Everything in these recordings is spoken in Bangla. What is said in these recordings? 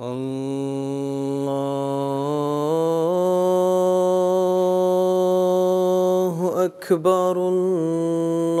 الله أكبر الله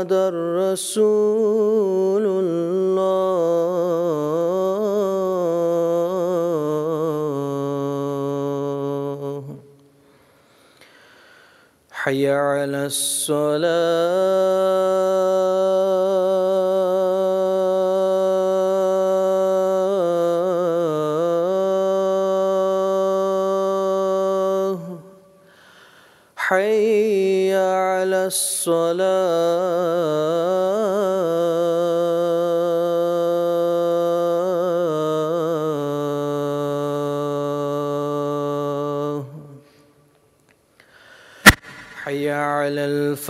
محمد رسول الله. حي على الصلاة. حي على الصلاة. على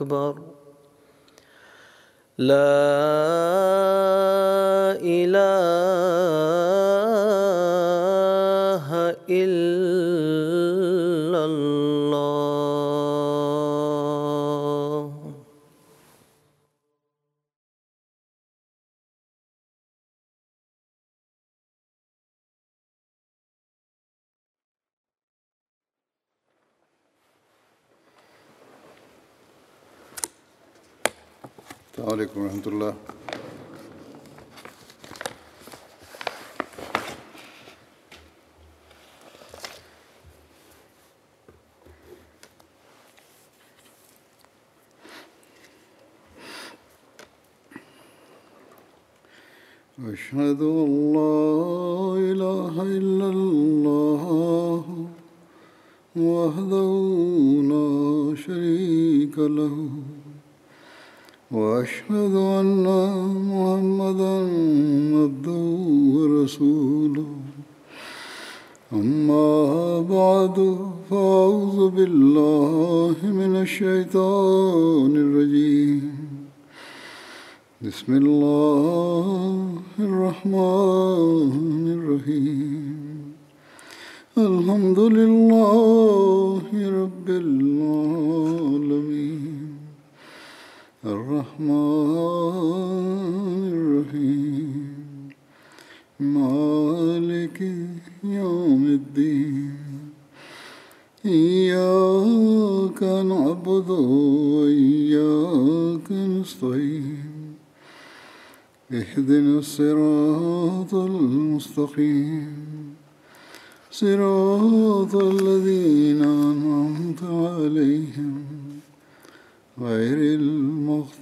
أكبر. لا علیکم ورحمۃ اللہ أشهد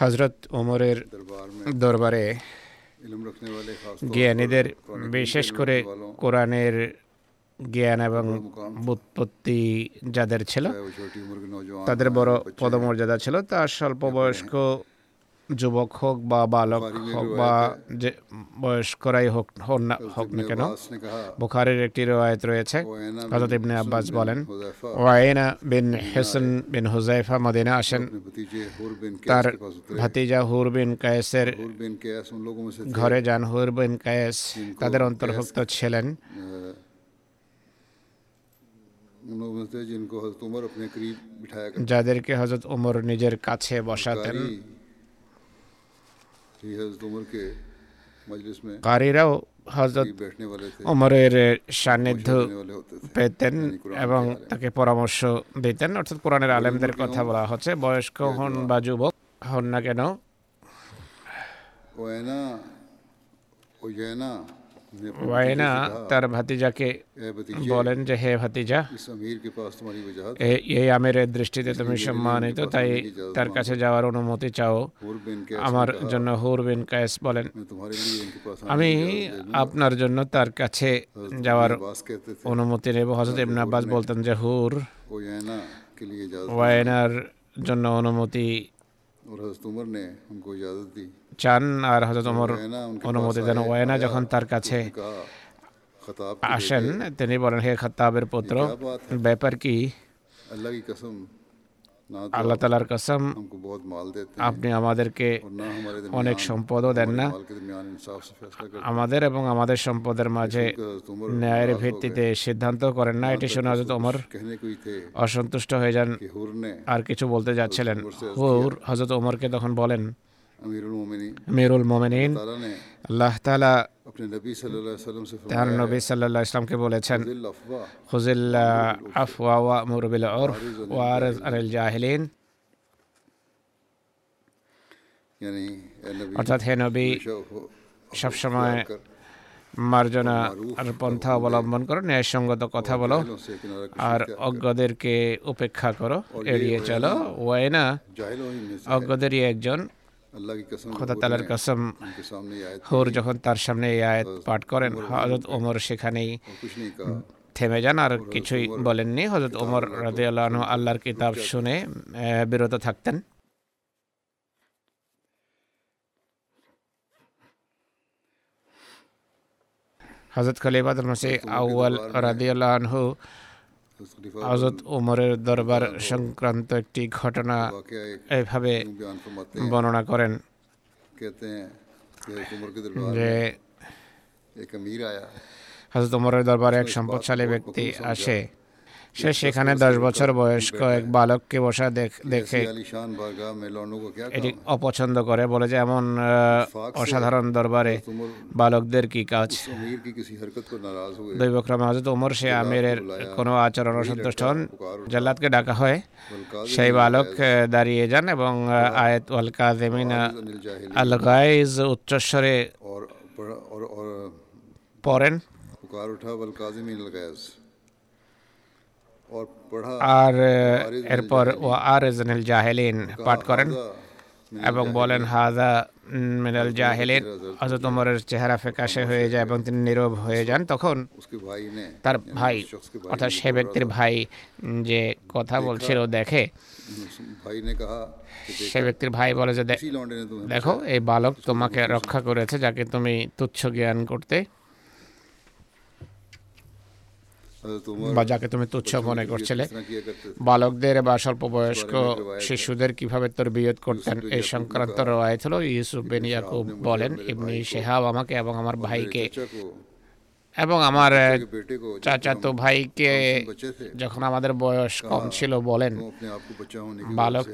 হজরত ওমরের দরবারে জ্ঞানীদের বিশেষ করে কোরআনের জ্ঞান এবং বুৎপত্তি যাদের ছিল তাদের বড় পদমর্যাদা ছিল। তার স্বল্প বয়স্ক যুবক হোক বা বালক হোক বা যে বয়স্করাই হোক হোক না হোক না কেন বুখারের একটি রেওয়ায়ত রয়েছে। হজরত ইবনে আব্বাস বলেন ওয়াইনা বিন হেসন বিন হুজাইফা মদিনা আসেন। তার ভাতিজা হুর বিন কায়েসের ঘরে যান হুর বিন কায়েস। তাদের অন্তর্ভুক্ত ছিলেন। যাদেরকে হজরত ওমর নিজের কাছে বসাতেন। কারীরাও হজরত অমরের সান্নিধ্য পেতেন এবং তাকে পরামর্শ দিতেন অর্থাৎ কোরআনের আলেমদের কথা বলা হচ্ছে। বয়স্ক হন বা যুবক হন না কেন? ওয়েনা ওয়েনা ওয়াইনা তার ভাতিজাকে বলেন যে হে ভাতিজা এই আমিরের দৃষ্টিতে তুমি সম্মানিত তাই তার কাছে যাওয়ার অনুমতি চাও। আমার জন্য হুর বিন কায়েস বলেন। আমি আপনার জন্য তার কাছে যাওয়ার অনুমতি নেব। হজরত ইবনে আব্বাস বলতেন যে হুর ওয়াইনার জন্য অনুমতি চান আর হজরত ওমর অনুমতি দেন ওয়েনা যখন তার কাছে আসেন তিনি বলেন হে খতাবের পুত্র ব্যাপার কি? আল্লাহ তালার কসম আপনি আমাদেরকে অনেক সম্পদও দেন না। আমাদের এবং আমাদের সম্পদের মাঝে ন্যায়ের ভিত্তিতে সিদ্ধান্ত করেন না। এটি শুনে হজরত ওমর অসন্তুষ্ট হয়ে যান। আর কিছু বলতে যাচ্ছিলেন। হুর হজরত ওমরকে তখন বলেন আমিরুল মোমেনিন আল্লাহ তালা তার নবী ইসলামকে বলেছেন আফওয়া মুরবিল ওরফ ওয়ার জাহিলিন অর্থাৎ হে নবী সবসময় মার্জনা আর পন্থা অবলম্বন করো ন্যায়সঙ্গত কথা বলো আর অজ্ঞদেরকে উপেক্ষা করো এড়িয়ে চলো ওয়াইনা অজ্ঞদেরই একজন খোদা তালার কসম হোর যখন তার সামনে এই আয়াত পাঠ করেন হজরত ওমর সেখানেই থেমে যান আর কিছুই বলেননি। হজরত ওমর রাজি আল্লাহ আল্লাহর কিতাব শুনে বিরত থাকতেন। হজরত খলিফাদ মসি আউ্ল রাজিয়াল্লাহ আনহু আজ ওমরের দরবার সংক্রান্ত একটি ঘটনা এভাবে বর্ণনা করেন যে হজরত ওমরের দরবারে এক সম্পদশালী ব্যক্তি আসে। সে সেখানে দশ বছর বয়স্ক এক বালককে বসা দেখে এটি অপছন্দ করে, বলে যে এমন অসাধারণ দরবারে বালকদের কি কাজ? দৈবক্রমে হজরত উমর সে আমিরের কোনো আচরণ অসন্তুষ্ট হন। জাল্লাদকে ডাকা হয়। সেই বালক দাঁড়িয়ে যান এবং আয়েত, ওয়াল কাজেমিন আল গাইজ উচ্চস্বরে পড়েন। আর এরপর ও আর জেনেল জাহেলিন পাঠ করেন এবং বলেন হাজা মিনাল জাহেলিন হজরত ওমরের চেহারা ফেকাশে হয়ে যায় এবং তিনি নীরব হয়ে যান তখন তার ভাই অর্থাৎ সে ব্যক্তির ভাই যে কথা বলছিল দেখে সে ব্যক্তির ভাই বলে যে দেখো এই বালক তোমাকে রক্ষা করেছে যাকে তুমি তুচ্ছ জ্ঞান করতে বা যাকে তুমি তুচ্ছ মনে করছিলে বালকদের বা স্বল্প বয়স্ক শিশুদের কীভাবে বিয়োগ করতেন এই সংক্রান্ত রয়েছিল ইউসুফ বেন বলেন এমনি শেহাব আমাকে এবং আমার ভাইকে এবং আমার চাচাতো ভাইকে যখন আমাদের বয়স কম ছিল বলেন বালক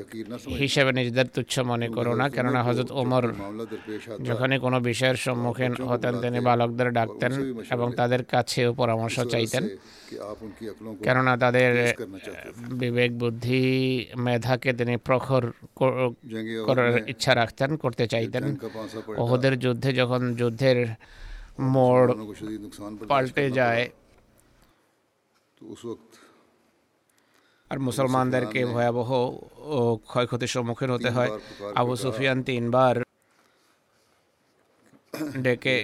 হিসেবে নিজেদের তুচ্ছ মনে করো না কেননা হজরত ওমর যখনই কোনো বিষয়ের সম্মুখীন হতেন তিনি বালকদের ডাকতেন এবং তাদের কাছেও পরামর্শ চাইতেন। কেননা তাদের বিবেক বুদ্ধি মেধাকে তিনি প্রখর করার ইচ্ছা রাখতেন করতে চাইতেন। ওহদের যুদ্ধে যখন যুদ্ধের মোড় পাল্টে যায় আর মুসলমানদেরকে ভয়াবহ ক্ষয়ক্ষতির সম্মুখীন হতে হয় আবু সুফিয়ান তিনবার ডেকে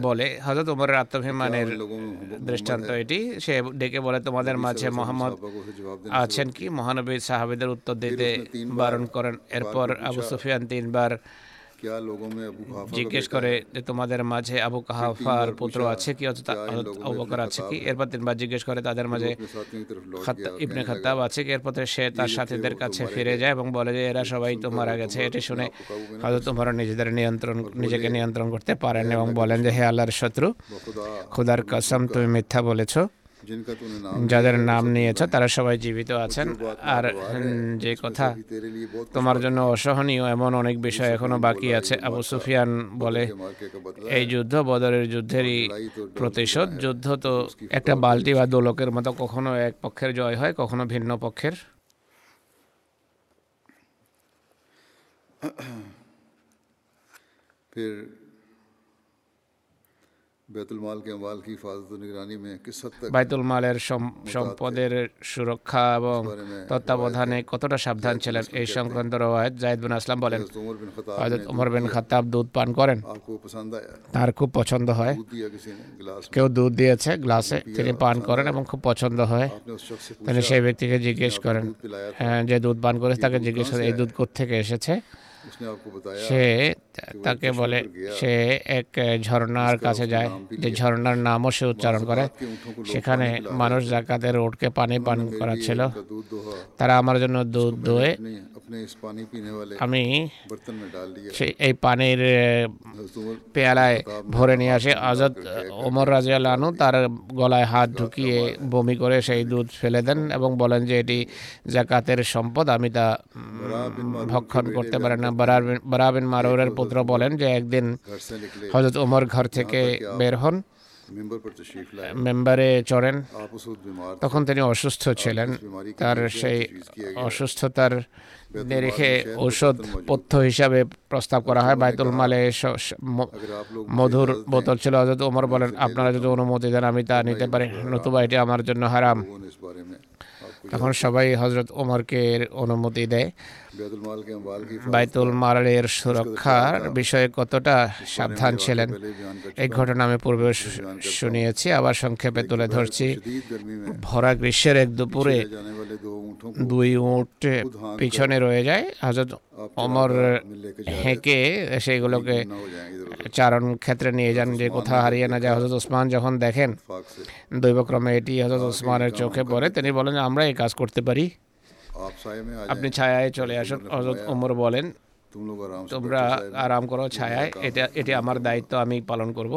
বলে হজরত উমরের আত্মভিমানের দৃষ্টান্ত এটি সে ডেকে বলে তোমাদের মাঝে মোহাম্মদ আছেন কি মহানবী সাহাবিদের উত্তর দিতে বারণ করেন এরপর আবু সুফিয়ান তিনবার জিজ্ঞেস করে যে তোমাদের মাঝে আবু কাহাফার পুত্র আছে কি? অবকর আছে কি? এরপর তিনবার জিজ্ঞেস করে তাদের মাঝে ইবনে খাত্তাব আছে কি? এরপর সে তার সাথীদের কাছে ফিরে যায় এবং বলে যে এরা সবাই তো মারা গেছে এটি শুনে হয়তো তোমরা নিজেদের নিয়ন্ত্রণ নিজেকে নিয়ন্ত্রণ করতে পারেন এবং বলেন যে হে আল্লাহর শত্রু খুদার কসম তুমি মিথ্যা বলেছ। যাদের নাম নিয়েছ তারা সবাই জীবিত আছেন। আর যে কথা তোমার জন্য অসহনীয় এমন অনেক বিষয় এখনও বাকি আছে। আবু সুফিয়ান বলে এই যুদ্ধ বদরের যুদ্ধেরই প্রতিশোধ। যুদ্ধ তো একটা বালতি বা দোলকের মতো কখনো এক পক্ষের জয় হয় কখনো ভিন্ন পক্ষের। ফির সম্পদের সুরক্ষা এবং তত্ত্বাবধানে কতটা সাবধান ছিলেন এই সংক্রান্ত রওয়ায়ত বিন আসলাম বলেন। হযরত বিন দুধ পান করেন। তার খুব পছন্দ হয়। কেউ দুধ দিয়েছে গ্লাসে তিনি পান করেন এবং খুব পছন্দ হয়। তিনি সেই ব্যক্তিকে জিজ্ঞেস হ্যাঁ, করেন যে দুধ পান করেছে তাকে জিজ্ঞেস করেন এই দুধ থেকে এসেছে? সে তাকে বলে, সে এক ঝর্ণার কাছে যায়, যে ঝর্ণার নামও সে উচ্চারণ করে। সেখানে মানুষ জাকাতের ওটকে পানি পান করাচ্ছিল। তারা আমার জন্য দুধ দোয়ে, আমি এই পানির পেয়ালায় ভরে নিয়ে আসে। আজাদ ওমর রাজিয়ালানু তার গলায় হাত ঢুকিয়ে বমি করে সেই দুধ ফেলে দেন এবং বলেন যে এটি জাকাতের সম্পদ, আমি তা ভক্ষণ করতে পারি না। বরাবিন মারুরের পুত্র বলেন যে একদিন হজরত উমর ঘর থেকে বের হন। মেম্বারে চড়েন। তখন তিনি অসুস্থ ছিলেন। তার সেই অসুস্থতার রেখে ঔষধ পথ্য হিসাবে প্রস্তাব করা হয়। বাইতুল মালে মধুর বোতল ছিল। হজরত উমর বলেন আপনারা যদি অনুমতি দেন আমি তা নিতে পারি। নতুবা এটি আমার জন্য হারাম। তখন সবাই হজরত ওমরকে অনুমতি দেয়। বাইতুল মালের সুরক্ষার বিষয়ে কতটা সাবধান ছিলেন? এই ঘটনা আমি পূর্বে শুনিয়েছি আবার সংক্ষেপে তুলে ধরছি। ভরা গ্রীষ্মের এক দুপুরে দুই উঁট পিছনে রয়ে যায়। হাজত অমর হেঁকে সেইগুলোকে চারণ ক্ষেত্রে নিয়ে যান যে কোথাও হারিয়ে না যায়। হজরত ওসমান যখন দেখেন দৈবক্রমে এটি হজরত ওসমানের চোখে পড়ে তিনি বলেন আমরা এই কাজ করতে পারি। আপনি ছায়ায় চলে আসুন হজরত ওমর বলেন তোমরা আরাম করো ছায়ায় এটা এটি আমার দায়িত্ব আমি পালন করব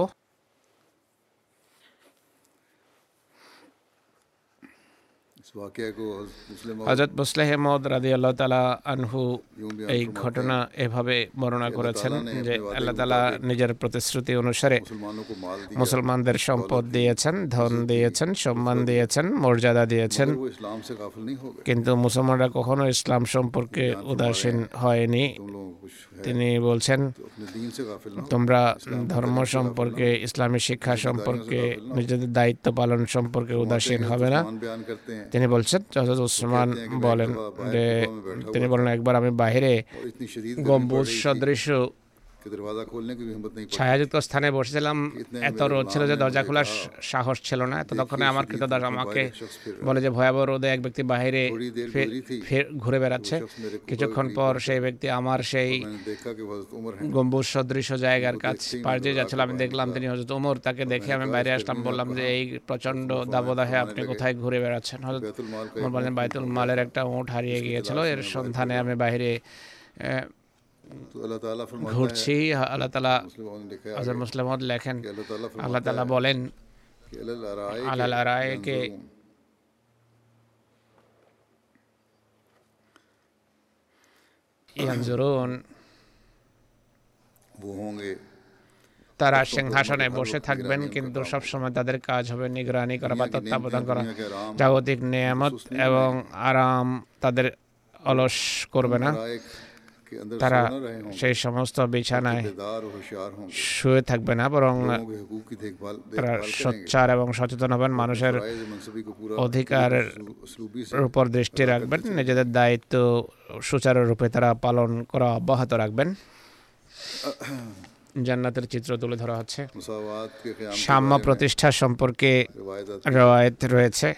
হজরত মুসলেহ মদ রাদি আল্লাহ তালা আনহু এই ঘটনা এভাবে বর্ণনা করেছেন যে আল্লাহ তালা নিজের প্রতিশ্রুতি অনুসারে মুসলমানদের সম্পদ দিয়েছেন ধন দিয়েছেন সম্মান দিয়েছেন মর্যাদা দিয়েছেন। কিন্তু মুসলমানরা কখনো ইসলাম সম্পর্কে উদাসীন হয়নি। তিনি বলছেন তোমরা ধর্ম সম্পর্কে ইসলামী শিক্ষা সম্পর্কে নিজেদের দায়িত্ব পালন সম্পর্কে উদাসীন হবে না। তিনি তিনি বলছেন হজরত ওসমান বলেন যে তিনি বলেন একবার আমি বাহিরে গম্বুজ সদৃশ ছায়াযুক্ত স্থানে বসেছিলাম এত রোদ ছিল যে দরজা খোলার সাহস ছিল না ততক্ষণে আমার কৃতদাস আমাকে বলে যে ভয়াবহ রোদে এক ব্যক্তি বাহিরে ঘুরে বেড়াচ্ছে কিছুক্ষণ পর সেই ব্যক্তি আমার সেই গম্বুজ সদৃশ জায়গার কাছ পাশ দিয়ে যাচ্ছিল আমি দেখলাম তিনি হজরত উমর তাকে দেখে আমি বাইরে আসলাম বললাম যে এই প্রচণ্ড দাবদাহে আপনি কোথায় ঘুরে বেড়াচ্ছেন হজরত বললেন বাইতুল মালের একটা উঁট হারিয়ে গিয়েছিল এর সন্ধানে আমি বাইরে ঘুরছি আল্লাহ তালা হজর মুসলিম লেখেন আল্লাহ তালা বলেন আল্লাহ রায়কে তারা সিংহাসনে বসে থাকবেন কিন্তু সবসময় তাদের কাজ হবে নিগরানি করা বা তত্ত্বাবধান করা জাগতিক নিয়ামত এবং আরাম তাদের অলস করবে না। তারা সেই সমস্ত বিছানায় শুয়ে থাকবে না বরং তারা সোচ্চার এবং সচেতন হবেন মানুষের অধিকারের উপর দৃষ্টি রাখবেন নিজেদের দায়িত্ব সুচারুরূপে তারা পালন করা অব্যাহত রাখবেন জান্নাতের চিত্র তুলে ধরা হচ্ছে। সাম্য প্রতিষ্ঠা সম্পর্কে রওয়ায়ত রয়েছে।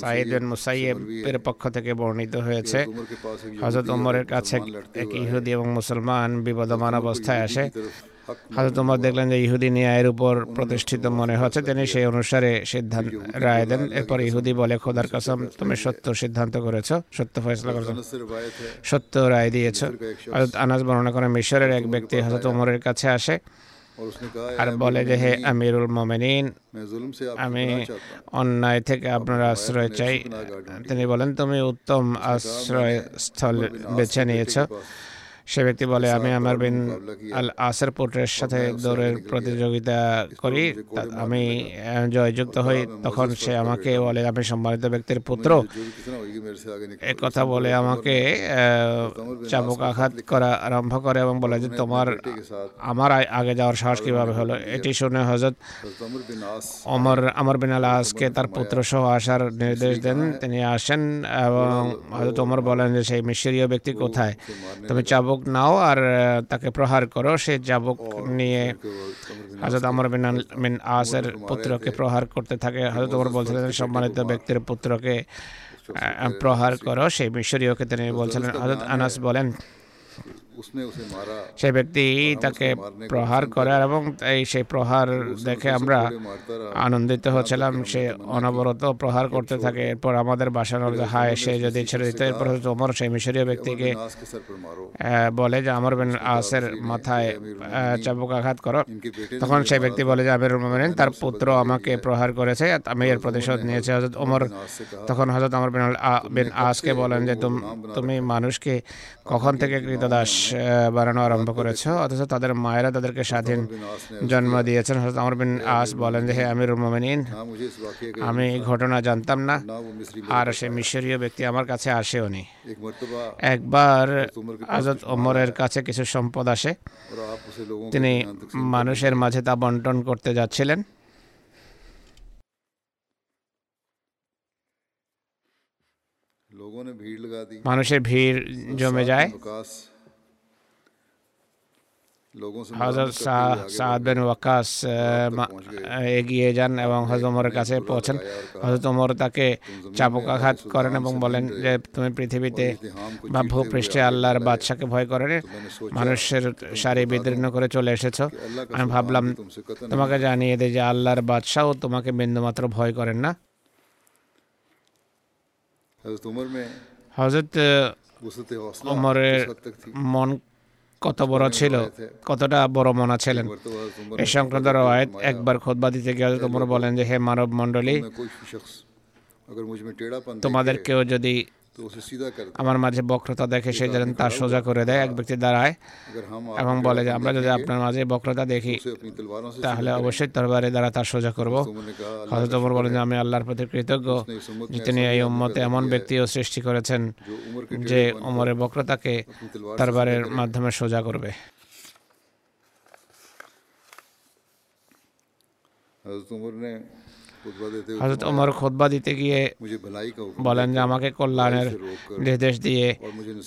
সাইদ বিন মুসাইয়েবের পক্ষ থেকে বর্ণিত হয়েছে। হযরত ওমরের কাছে এক ইহুদি এবং মুসলমান বিবদমান অবস্থায় আসে। হাজরত উমর দেখলেন যে ইহুদি ন্যায়ের উপর প্রতিষ্ঠিত মনে হচ্ছে, তিনি সেই অনুসারে সিদ্ধান্ত রায় দেন। এরপর ইহুদি বলে, খোদার কাসম, তুমি সত্য সিদ্ধান্ত করেছ, সত্য ফয়সলা করেছ, সত্য রায় দিয়েছ। হজরত আনাজ বর্ণনা করে মিশরের এক ব্যক্তি হজরত উমরের কাছে আসে আর বলে যে, হে আমিরুল মোমেনিন, আমি অন্যায় থেকে আপনার আশ্রয় চাই। তিনি বলেন, তুমি উত্তম আশ্রয় স্থল বেছে নিয়েছ। সে ব্যক্তি বলে আমি আমার বিন আল আসের পুত্রের সাথে দৌড়ের প্রতিযোগিতা করি। আমি জয়যুক্ত হই তখন সে আমাকে বলে আমি সম্মানিত ব্যক্তির পুত্র। এ কথা বলে আমাকে চাবুক আঘাত করা আরম্ভ করে এবং বলে যে তোমার আমার আগে যাওয়ার সাহস কীভাবে হলো? এটি শুনে হজরত অমর আমর বিন আল আসকে তার পুত্র সহ আসার নির্দেশ দেন। তিনি আসেন এবং হজরত অমর বলেন যে সেই মিশরীয় ব্যক্তি কোথায়? তুমি চাবুক যাবক নাও আর তাকে প্রহার করো সে যাবক নিয়ে হজরত আমর বিন মিন আসের পুত্রকে প্রহার করতে থাকে। হজরত ওমর বলছিলেন সম্মানিত ব্যক্তির পুত্রকে প্রহার করো সেই মিশরীয়কে তিনি বলছিলেন। হজরত আনাস বলেন সেই ব্যক্তি তাকে প্রহার করে এবং এই সেই প্রহার দেখে আমরা আনন্দিত হচ্ছিলাম। সে অনবরত প্রহার করতে থাকে। এরপর আমাদের বাসানোর হায় সে যদি ছেড়ে দিতে এরপর তোমার সেই মিশরীয় ব্যক্তিকে বলে যে আমার বেন আসের মাথায় চাবুক আঘাত করো। তখন সেই ব্যক্তি বলে যে আমির মোমেন তার পুত্র আমাকে প্রহার করেছে। আমি এর প্রতিশোধ নিয়েছে। হজরত ওমর তখন হজরত আমার বিন আসকে বলেন যে তুমি মানুষকে কখন থেকে কৃতদাস বানানো আরম্ভ করেছে। অথচ তাদের মায়েরা তাদেরকে স্বাধীন জন্ম দিয়েছেন। হজরত আমর বিন আস বলেন যে, হে আমির মোমিনিন, আমি ঘটনা জানতাম না। আর সে মিশরীয় ব্যক্তি আমার কাছে আসেওনি একবার হজরত ওমরের কাছে কিছু সম্পদ আসে। তিনি মানুষের মাঝে তা বন্টন করতে যাচ্ছিলেন। মানুষের ভিড় জমে যায়। হজরত সাদ বিন ওয়াকাস এগিয়ে যান এবং হজরত ওমরের কাছে পৌঁছেন হজরত ওমর তাকে চাপকাঘাত করেন এবং বলেন যে তুমি পৃথিবীতে বা ভূপৃষ্ঠে আল্লাহর বাদশাকে ভয় করেন মানুষের সারি বিদীর্ণ করে চলে এসেছ আমি ভাবলাম তোমাকে জানিয়ে দেয় যে আল্লাহর বাদশাহ তোমাকে বিন্দুমাত্র ভয় করেন না হজরত ওমরের মন কত বড় ছিল কতটা বড় মনা ছিলেন। এ সংক্রান্ত রওয়ায়ত একবার খোদবা দিতে গিয়ে তোমরা বলেন যে হে মানব মণ্ডলী তোমাদের কেউ যদি আমার মাঝে বক্রতা দেখে সে যেন তার সোজা করে দেয় এক ব্যক্তি দাঁড়ায় এবং বলে যে আমরা যদি আপনার মাঝে বক্রতা দেখি তাহলে অবশ্যই তরবারে দ্বারা তার সোজা করব। হজরত ওমর বলেন যে আমি আল্লাহর প্রতি কৃতজ্ঞ যে তিনি এই উম্মতে এমন ব্যক্তিও সৃষ্টি করেছেন যে ওমরের বক্রতাকে তরবারের মাধ্যমে সোজা করবে। হজরত ওমর হজরত ওমর খোদবা দিতে গিয়ে বলেন যে আমাকে কল্যাণের নির্দেশ দিয়ে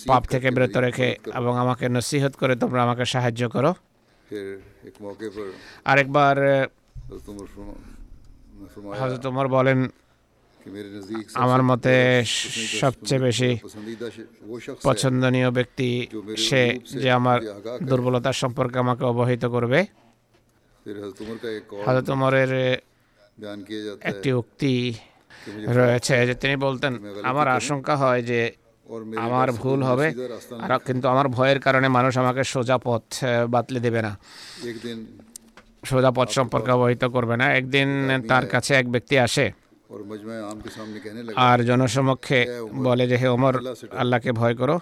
পাপ থেকে বিরত রেখে এবং আমাকে নসিহত করে তোমরা আমাকে সাহায্য করো আরেকবার হজরত ওমর বলেন আমার মতে সবচেয়ে বেশি পছন্দনীয় ব্যক্তি সে যে আমার দুর্বলতা সম্পর্কে আমাকে অবহিত করবে হজরত ওমরের একটি উক্তি রয়েছে যে তিনি বলতেন আমার আশঙ্কা হয় যে আমার ভুল হবে আর কিন্তু আমার ভয়ের কারণে মানুষ আমাকে সোজা পথ বাতলে দেবে না। সোজা পথ সম্পর্কে অবহিত করবে না। একদিন তার কাছে এক ব্যক্তি আসে আর জনসমক্ষে বলে যে হে ওমর আল্লাহকে ভয় করো।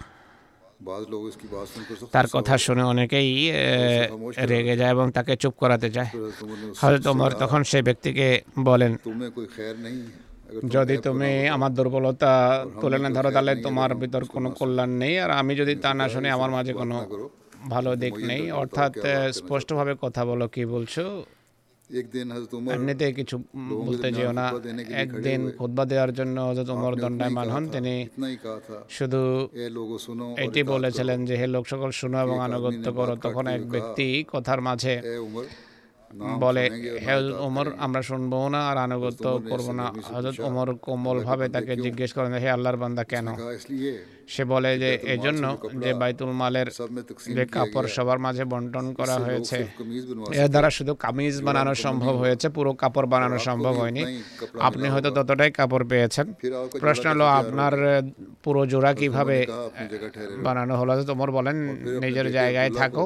তার কথা শুনে অনেকেই রেগে যায় এবং তাকে চুপ করাতে যায় হয়তো তোমার তখন সেই ব্যক্তিকে বলেন যদি তুমি আমার দুর্বলতা তুলে না ধরো তাহলে তোমার ভিতর কোনো কল্যাণ নেই আর আমি যদি তা না শুনি আমার মাঝে কোনো ভালো দিক নেই। অর্থাৎ স্পষ্টভাবে কথা বলো কি বলছো? এমনিতে কিছু বলতে যেও না একদিন খুদ্া দেওয়ার জন্য হজরত উমর দণ্ডায়মান হন তিনি শুধু এটি বলেছিলেন যে হে লোক সকল শুনো এবং আনুগত্য করো তখন এক ব্যক্তি কথার মাঝে বলে হে ওমর আমরা শুনব না আর আনুগত্য করব না হজরত ওমর কোমলভাবে তাকে জিজ্ঞেস করেন হে আল্লাহর বান্দা কেন সে বলে যে এজন্য যে বাইতুল মালের যে কাপড় সবার মাঝে বন্টন করা হয়েছে। এর দ্বারা শুধু কামিজ বানানো সম্ভব হয়েছে পুরো কাপড় বানানো সম্ভব হয়নি। আপনি হয়তো ততটাই কাপড় পেয়েছেন। প্রশ্ন হলো আপনার পুরো জোড়া কীভাবে বানানো হলো তোমার বলেন নিজের জায়গায় থাকো।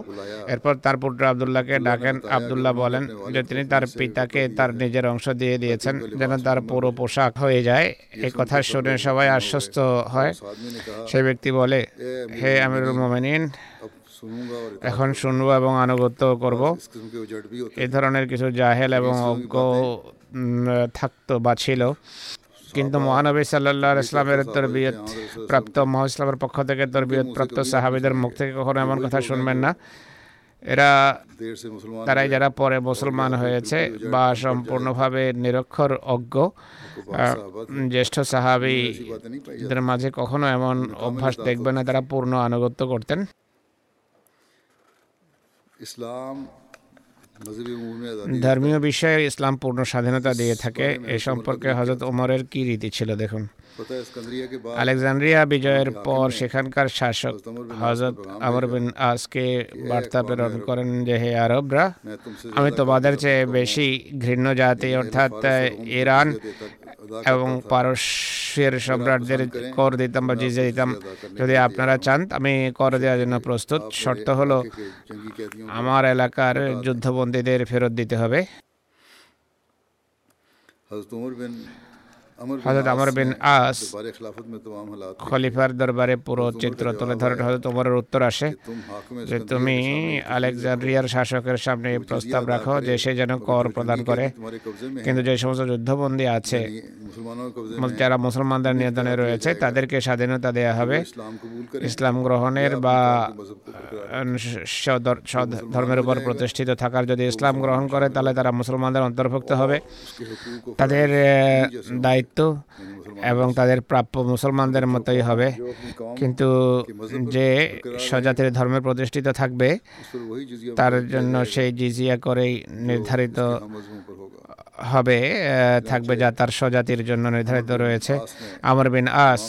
এরপর তার পুত্র আবদুল্লাহকে ডাকেন। আবদুল্লাহ বলেন যে তিনি তার পিতাকে তার নিজের অংশ দিয়ে দিয়েছেন যেন তার পুরো পোশাক হয়ে যায়। এ কথা শুনে সবাই আশ্বস্ত। হয় সে ব্যক্তি বলে হে আমিরুল মোমেনিন এখন শুনব এবং আনুগত্য করব। এ ধরনের কিছু জাহেল এবং অজ্ঞ থাকতো বা ছিল। কিন্তু মহানবী সাল্লাহ ইসলামের তরবিয়ত প্রাপ্ত মহাইসলামের পক্ষ থেকে তরবিয়ত প্রাপ্ত সাহাবিদের মুখ থেকে কখনো এমন কথা শুনবেন না। এরা তারাই যারা পরে মুসলমান হয়েছে বা সম্পূর্ণভাবে নিরক্ষর অজ্ঞ জ্যেষ্ঠ সাহাবিদের মাঝে কখনো এমন অভ্যাস দেখবে না তারা পূর্ণ আনুগত্য করতেন। ইসলাম ধর্মীয় বিষয়ে ইসলাম পূর্ণ স্বাধীনতা দিয়ে থাকে। এ সম্পর্কে হজরত ওমরের কি রীতি ছিল দেখুন। আলেকজান্দ্রিয়া, বিজয়ের পর সেখানকার শাসক হজরত আমর বিন আসকে বার্তা প্রেরণ করেন যে, হে আরবরা, আমি তোমাদের চেয়ে বেশি ঘৃণ্য জাতি, অর্থাৎ ইরান এবং পারস্যের সম্রাটদের কর দিতাম বা জিজে দিতাম। যদি আপনারা চান, আমি কর দেওয়ার জন্য প্রস্তুত। শর্ত হলো, আমার এলাকার যুদ্ধবন্দীদের ফেরত দিতে হবে। হজরত আমর বিন আস খলিফার দরবারে পুরো চিত্র তুলে ধরে হজরত তোমার উত্তর আসে যে তুমি আলেকজান্ড্রিয়ার শাসকের সামনে প্রস্তাব রাখো যে সে যেন কর প্রদান করে। কিন্তু যে সমস্ত যুদ্ধবন্দী আছে যারা মুসলমানদের নিয়ন্ত্রণে রয়েছে তাদেরকে স্বাধীনতা দেয়া হবে। ইসলাম গ্রহণের বা ধর্মের উপর প্রতিষ্ঠিত থাকার যদি ইসলাম গ্রহণ করে তাহলে তারা মুসলমানদের অন্তর্ভুক্ত হবে। তাদের দায়িত্ব দায়িত্ব এবং তাদের প্রাপ্য মুসলমানদের মতোই হবে। কিন্তু যে স্বজাতির ধর্মে প্রতিষ্ঠিত থাকবে, তার জন্য সেই জিজিয়া করেই নির্ধারিত হবে থাকবে যা তার স্বজাতির জন্য নির্ধারিত রয়েছে। আমর বিন আস,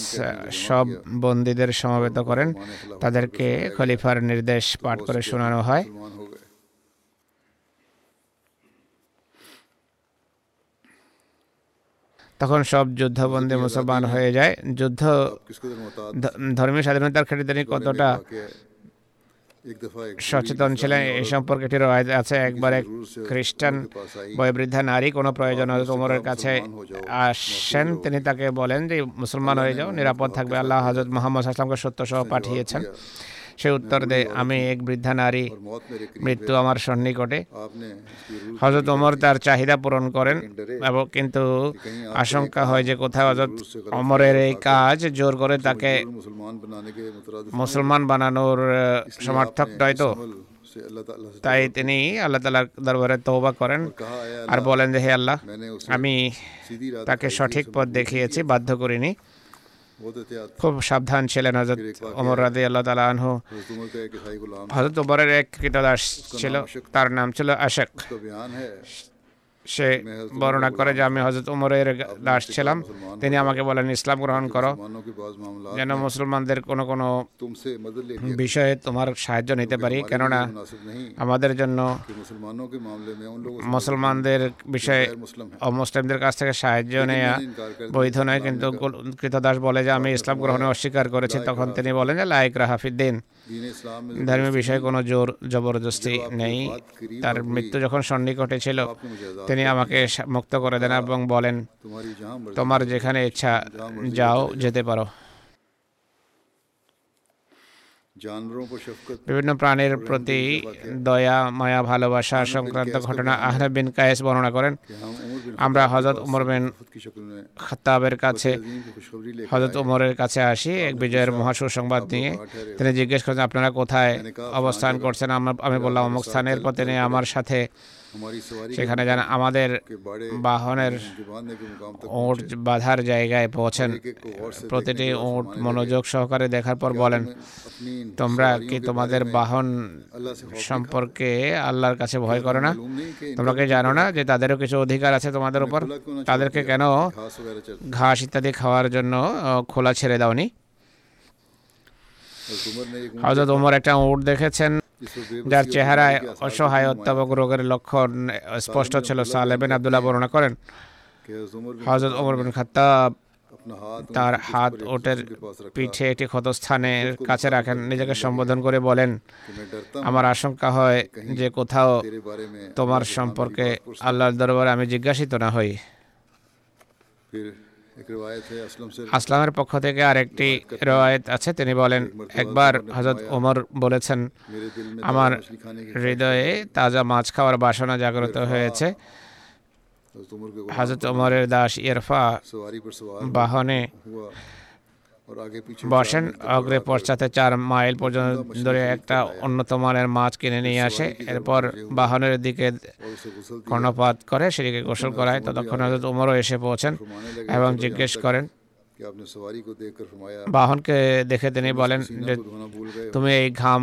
সব বন্দীদের সমবেত করেন। তাদেরকে খলিফার নির্দেশ পাঠ করে শোনানো হয়। তখন সব যুদ্ধবন্দী মুসলমান হয়ে যায়। যুদ্ধ ধর্মীয় স্বাধীনতার ক্ষেত্রে তিনি কতটা সচেতন ছিলেন এ সম্পর্কে আছে। একবার এক খ্রিস্টান বয়বৃদ্ধা নারী কোনো প্রয়োজন কোমরের কাছে আসেন তিনি তাকে বলেন যে মুসলমান হয়ে যাও নিরাপদ থাকবে আল্লাহ হজরত মোহাম্মদ আসলামকে সত্য সহ পাঠিয়েছেন। সে উত্তর দেয় আমি এক বৃদ্ধা নারী, মৃত্যু আমার সন্নিকটে। হজরত অমর তার চাহিদা পূরণ করেন এবং কিন্তু আশঙ্কা হয় যে কোথায় হজরত অমরের এই কাজ জোর করে তাকে মুসলমান বানানোর সমর্থক নয় তো? তাই তিনি আল্লাহ তালার দরবারে তৌবা করেন আর বলেন যে, হে আল্লাহ, আমি তাকে সঠিক পথ দেখিয়েছি, বাধ্য করিনি। খুব সাবধান ছিলেন হজরত ওমর রাদে আল্লাহ তালা আনহু। হজরত ওমরের এক কৃতদাস ছিল, তার নাম ছিল আশেক। সে বর্ণনা করে যে আমি হজরত উমরের দাস ছিলাম। তিনি আমাকে বলেন ইসলাম গ্রহণ করো। যেন মুসলমানদের কোনো কোনো বিষয়ে তোমার সাহায্য নিতে পারি। কেননা আমাদের জন্য মুসলমানদের বিষয়ে অমুসলিমদের কাছ থেকে সাহায্য নেওয়া বৈধ নয়। কিন্তু কৃতদাস বলে যে আমি ইসলাম গ্রহণে অস্বীকার করেছি। তখন তিনি বলেন যে লাইক রাহাফিদ্দিন ধর্মীয় বিষয়ে কোনো জোর জবরদস্তি নেই। তার মৃত্যু যখন সন্নিকটে ছিল তিনি আমাকে মুক্ত করে দেন এবং বলেন, তোমার যেখানে ইচ্ছা যাও, যেতে পারো। বিভিন্ন প্রাণীর প্রতি দয়া, মায়া, ভালোবাসা সংক্রান্ত ঘটনা আহরে বিন কায়েস বর্ণনা করেন। আমরা হজরত উমর বিন খতাবের কাছে হজরত উমরের কাছে আসি, এক বিজয়ের মহাসুসংবাদ নিয়ে। তিনি জিজ্ঞেস করেন আপনারা কোথায় অবস্থান করছেন? আমি বললাম, অমুক স্থানের পর তিনি আমার সাথে সেখানে যেন আমাদের বাহনের ওট বাঁধার জায়গায় পৌঁছেন প্রতিটি ওট মনোযোগ সহকারে দেখার পর বলেন তোমরা কি তোমাদের বাহন সম্পর্কে আল্লাহর কাছে ভয় করো না তোমরা কি জানো না যে তাদেরও কিছু অধিকার আছে তোমাদের উপর তাদেরকে কেন ঘাস ইত্যাদি খাওয়ার জন্য খোলা ছেড়ে দাওনি হজরত ওমর একটা উট দেখেছেন যার চেহারায় অসহায় রোগের লক্ষণ স্পষ্ট ছিল সালেবেন আবদুল্লাহ বর্ণনা করেন। হজরত ওমর বিন খাতাব তার হাত ওটের পিঠে একটি ক্ষতস্থানের কাছে রাখেন। নিজেকে সম্বোধন করে বলেন আমার আশঙ্কা হয় যে কোথাও তোমার সম্পর্কে আল্লাহর দরবারে আমি জিজ্ঞাসিত না হই। আসলামের পক্ষ থেকে আরেকটি রওয়ায়ত আছে তিনি বলেন একবার হজরত ওমর বলেছেন আমার হৃদয়ে তাজা মাছ খাওয়ার বাসনা জাগ্রত হয়েছে। হজরত ওমরের দাস ইরফা বাহনে বসেন অগ্রে পশ্চাতে চার মাইল পর্যন্ত ধরে একটা উন্নত মানের মাছ কিনে নিয়ে আসে। এরপর বাহনের দিকে কর্ণপাত করে সেটিকে গোসল করায়। ততক্ষণ উমরও এসে পৌঁছেন এবং জিজ্ঞেস করেন বাহনকে দেখে তিনি বলেন যে তুমি এই ঘাম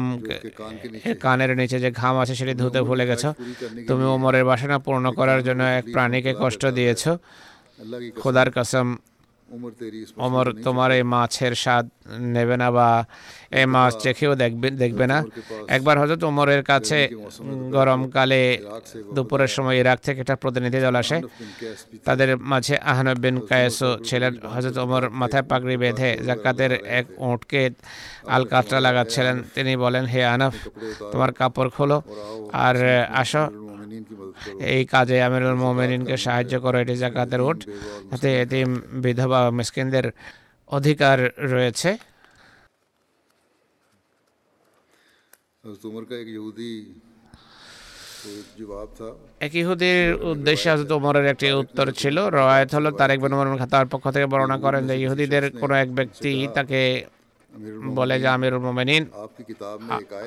কানের নিচে যে ঘাম আছে সেটি ধুতে ভুলে গেছো। তুমি উমরের বাসনা পূর্ণ করার জন্য এক প্রাণীকে কষ্ট দিয়েছ। খোদার কাসম অমর তোমার এই মাছের স্বাদ নেবে না বা এ মাছ চেখেও দেখবে দেখবে না। একবার হজরত ওমরের কাছে গরমকালে দুপুরের সময় ইরাক থেকে একটা প্রতিনিধি দল আসে। তাদের মাঝে আহনব বিন কায়েসও ছিলেন হজরত ওমর মাথায় পাগড়ি বেঁধে জাকাতের এক ওটকে আলকাতরা লাগাচ্ছিলেন। তিনি বলেন হে আনফ তোমার কাপড় খোলো আর আসো। এই কাজে আমিরুল মোমেনিনকে সাহায্য করো এটি জাকাতের উঠ তাতে এটি বিধবা মিসকিনদের অধিকার রয়েছে। এক ইহুদির উদ্দেশ্যে হজরত ওমরের একটি উত্তর ছিল রয়াত হল তারেক বিন ওমর খাতার পক্ষ থেকে বর্ণনা করেন যে ইহুদিদের কোনো এক ব্যক্তি তাকে বলে যে আমিরুল মোমেনিন।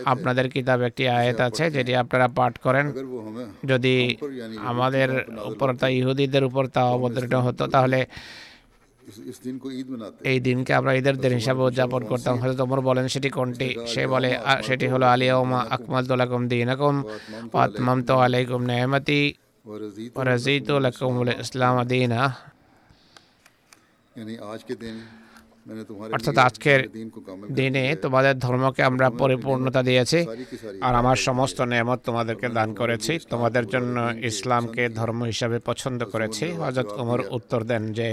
আপনাদের কিতাব একটি আয়াত আছে যেটি আপনারা পাঠ করেন। যদি আমাদের উপর তা ইহুদিদের উপর তা অবতীর্ণ হতো তাহলে এই দিনকে আমরা ঈদের দিন হিসাবে উদযাপন করতাম হয়তো তোমার বলেন সেটি কোনটি সে বলে সেটি হলো আলিয়া ওমা আকমাল দোলাকুম দিন আকুম আতমাম তো আলাইকুম নেহমতি রাজি তো লাকুম ইসলাম দিন আজকে দিন অর্থাৎ আজকের দিনে তোমাদের ধর্মকে আমরা পরিপূর্ণতা দিয়েছি আর আমার সমস্ত নেয়ামত তোমাদেরকে দান করেছি তোমাদের জন্য ইসলামকে ধর্ম হিসাবে পছন্দ করেছি হজরত উমর উত্তর দেন যে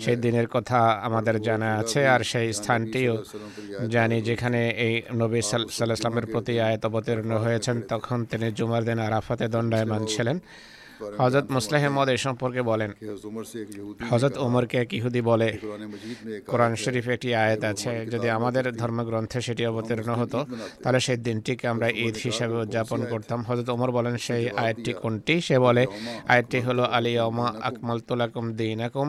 সেই দিনের কথা আমাদের জানা আছে আর সেই স্থানটিও জানি যেখানে এই নবী সাল্লাহ ইসলামের প্রতি আয়াত অবতীর্ণ হয়েছেন তখন তিনি জুমার দিন আরাফাতে দণ্ডায়মান ছিলেন হজরত মুসলেহ মদ এ সম্পর্কে বলেন। হজরত ওমরকে এক ইহুদি বলে কোরআন শরীফ একটি আয়াত আছে যদি আমাদের ধর্মগ্রন্থে সেটি অবতীর্ণ হতো তাহলে সেই দিনটিকে আমরা ঈদ হিসাবে উদযাপন করতাম। হজরত ওমর বলেন সেই আয়াতটি কোনটি? সে বলে আয়াতটি হলো আলিয়মা আকমাল তোলাকুম দিনাকুম।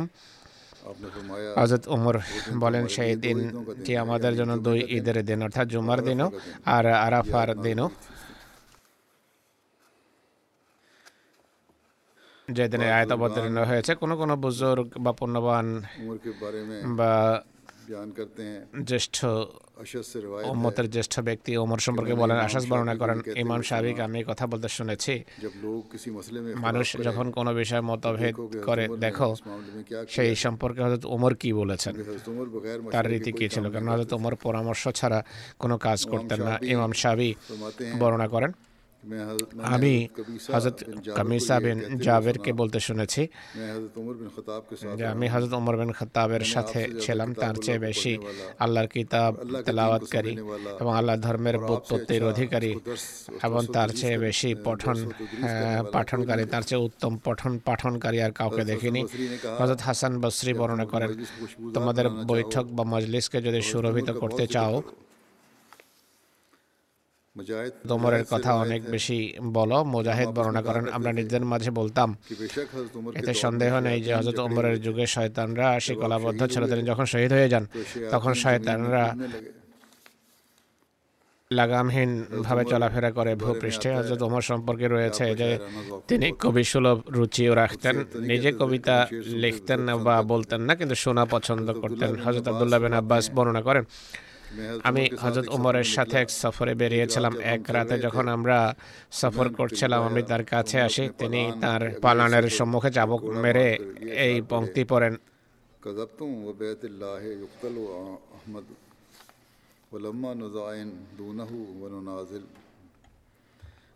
হজরত ওমর বলেন সেই দিনটি আমাদের জন্য দুই ঈদের দিন অর্থাৎ জুমার দিনও আর আরাফার দিনও। যেদিন আয়াত অবতীর্ণ হয়েছে কোনো কোনো বুজুর্গ বা পুণ্যবান বা জ্যেষ্ঠ উম্মতের জ্যেষ্ঠ ব্যক্তি ওমর সম্পর্কে বলেন বর্ণনা করেন ইমাম আমি কথা বলতে শুনেছি। মানুষ যখন কোনো বিষয়ে মতভেদ করে দেখো সেই সম্পর্কে হজরত ওমর কি বলেছেন? তার রীতি কি ছিল? কারণ হজরত ওমর পরামর্শ ছাড়া কোনো কাজ করতেন না ইমাম সাবি বর্ণনা করেন। আমি হজরত কামিসা বিন জাভেরকে বলতে শুনেছি। যে আমি হজরত উমর বিন খতাবের সাথে ছিলাম তার চেয়ে বেশি আল্লাহর কিতাব তেলাওয়াতকারী এবং আল্লাহ ধর্মের বোধপত্তির অধিকারী এবং তার চেয়ে বেশি পঠন পাঠনকারী তার চেয়ে উত্তম পঠন পাঠনকারী আর কাউকে দেখিনি। হজরত হাসান বসরি বর্ণনা করেন তোমাদের বৈঠক বা মজলিসকে যদি সুরভিত করতে চাও তোমরের কথা অনেক বেশি বলো মুজাহিদ বর্ণনা করেন আমরা নিজেদের মাঝে বলতাম এতে সন্দেহ নেই যে হজরত যুগে শয়তানরা শিকলাবদ্ধ যখন শহীদ হয়ে যান তখন শয়তানরা লাগামহীন ভাবে চলাফেরা করে ভূপৃষ্ঠে। হজরত ওমর সম্পর্কে রয়েছে যে তিনি কবি সুলভ রুচিও রাখতেন নিজে কবিতা লিখতেন বা বলতেন না কিন্তু শোনা পছন্দ করতেন। হজরত আবদুল্লাহ বিন আব্বাস বর্ণনা করেন আমি হজরত ওমরের সাথে এক সফরে বেরিয়েছিলাম এক রাতে যখন আমরা সফর করছিলাম আমি তার কাছে আসি তিনি তার পালানের সম্মুখে যাব মেরে এই পংক্তি পড়েন। ولما نزعن دونه وننازل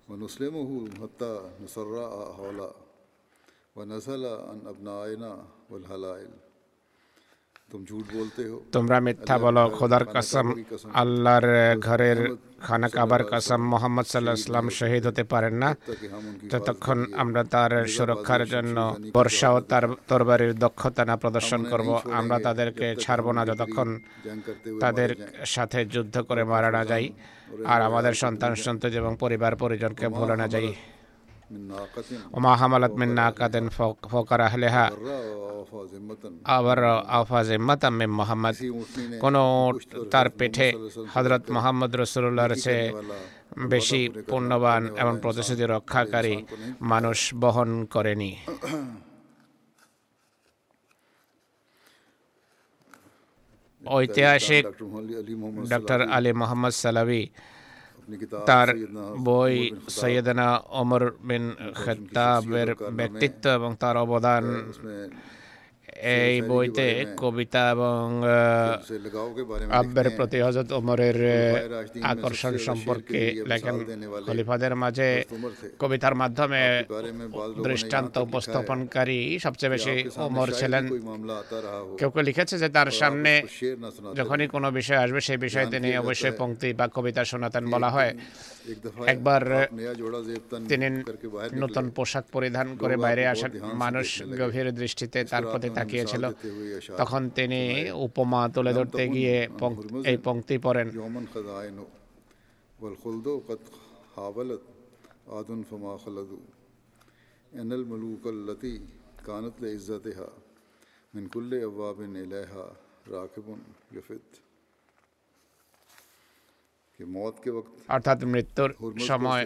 ونسلمه حتى نسرع حولا ونزل عن أبنائنا والهلائل তোমরা মিথ্যা বলো খোদার কসম আল্লাহর ঘরের খানা কাবার কসম মোহাম্মদ সাল্লাহ ইসলাম শহীদ হতে পারেন না ততক্ষণ আমরা তার সুরক্ষার জন্য বর্ষা ও তার তরবারির দক্ষতা না প্রদর্শন করব আমরা তাদেরকে ছাড়ব না যতক্ষণ তাদের সাথে যুদ্ধ করে মারা না যাই আর আমাদের সন্তান সন্তোষ এবং পরিবার পরিজনকে ভুলে না যাই ওমা হামালাত মিন নাকাতেন ফকার আহলেহা আবার আফা জিম্মাতাম মে মোহাম্মদ কোন তার পেটে হজরত মোহাম্মদ রসুল্লাহর চেয়ে বেশি পূর্ণবান এবং প্রতিশ্রুতি রক্ষাকারী মানুষ বহন করেনি ঐতিহাসিক ডক্টর আলী মোহাম্মদ সালাবি তার বই সৈয়দনা অমর বিন খত্তাবের ব্যক্তিত্ব এবং তার অবদান এই বইতে কবিতা এবং আব্বের প্রতি হজরত ওমরের আকর্ষণ সম্পর্কে লেখেন খলিফাদের মাঝে কবিতার মাধ্যমে দৃষ্টান্ত উপস্থাপনকারী সবচেয়ে বেশি ওমর ছিলেন কেউ কেউ লিখেছে যে তার সামনে যখনই কোনো বিষয় আসবে সেই বিষয়ে তিনি অবশ্যই পঙ্ক্তি বা কবিতা শোনাতেন বলা হয় একবার তিনি নতুন পোশাক পরিধান করে বাইরে আসেন মানুষ গভীর দৃষ্টিতে তার পথে তাকিয়েছিল তখন তিনি উপমা তুলে ধরতে গিয়ে এই পংক্তি পড়েন আদুন ফমা খলদু এনল মুলুকল্লতি কানতলে ইজ্জতেহা রাকিবুন ইউফিত অর্থাৎ মৃত্যুর সময়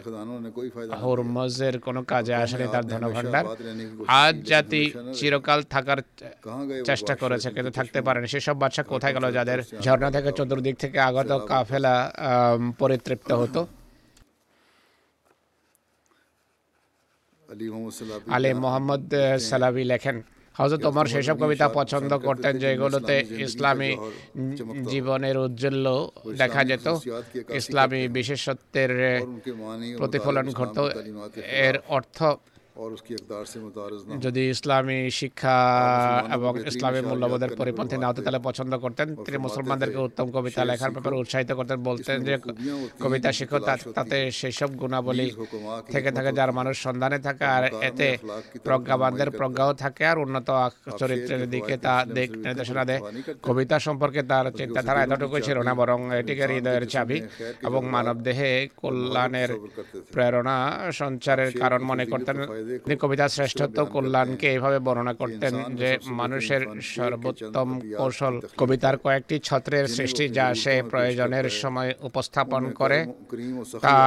হরমজের কোনো কাজে আসেনি তার ধনভাণ্ডার আজ জাতি চিরকাল থাকার চেষ্টা করেছে কিন্তু থাকতে পারেনি সেসব বাচ্চা কোথায় গেল? যাদের ঝর্ণা থেকে চতুর্দিক থেকে আগত কাফেলা পরিতৃপ্ত হতো। আলী মোহাম্মদ সালাবি লেখেন হজরত ওমর সেসব কবিতা পছন্দ করতেন যেগুলোতে ইসলামী জীবনের উজ্জ্বল্য দেখা যেত। ইসলামী বিশেষত্বের প্রতিফলন ঘটত এর অর্থ যদি ইসলামী শিক্ষা এবং ইসলামী মূল্যবোধের পরিপন্থী না হতে তাহলে পছন্দ করতেন তিনি মুসলমানদেরকে উত্তম কবিতা লেখার ব্যাপারে উৎসাহিত করতেন বলতেন যে কবিতা শিখো তাতে সেসব গুণাবলী থেকে থাকে যার মানুষ সন্ধানে থাকে আর এতে প্রজ্ঞাবানদের প্রজ্ঞাও থাকে আর উন্নত চরিত্রের দিকে তা দিক নির্দেশনা দেয়। কবিতা সম্পর্কে তার চিন্তাধারা এতটুকু ছিল না বরং এটিকে হৃদয়ের চাবি এবং মানব দেহে কল্যাণের প্রেরণা সঞ্চারের কারণ মনে করতেন তিনি কবিতার শ্রেষ্ঠত্ব কল্যাণকে এভাবে বর্ণনা করতেন যে মানুষের সর্বোত্তম কৌশল কবিতার কয়েকটি ছত্রের সৃষ্টি যা সে প্রয়োজনের সময় উপস্থাপন করে তা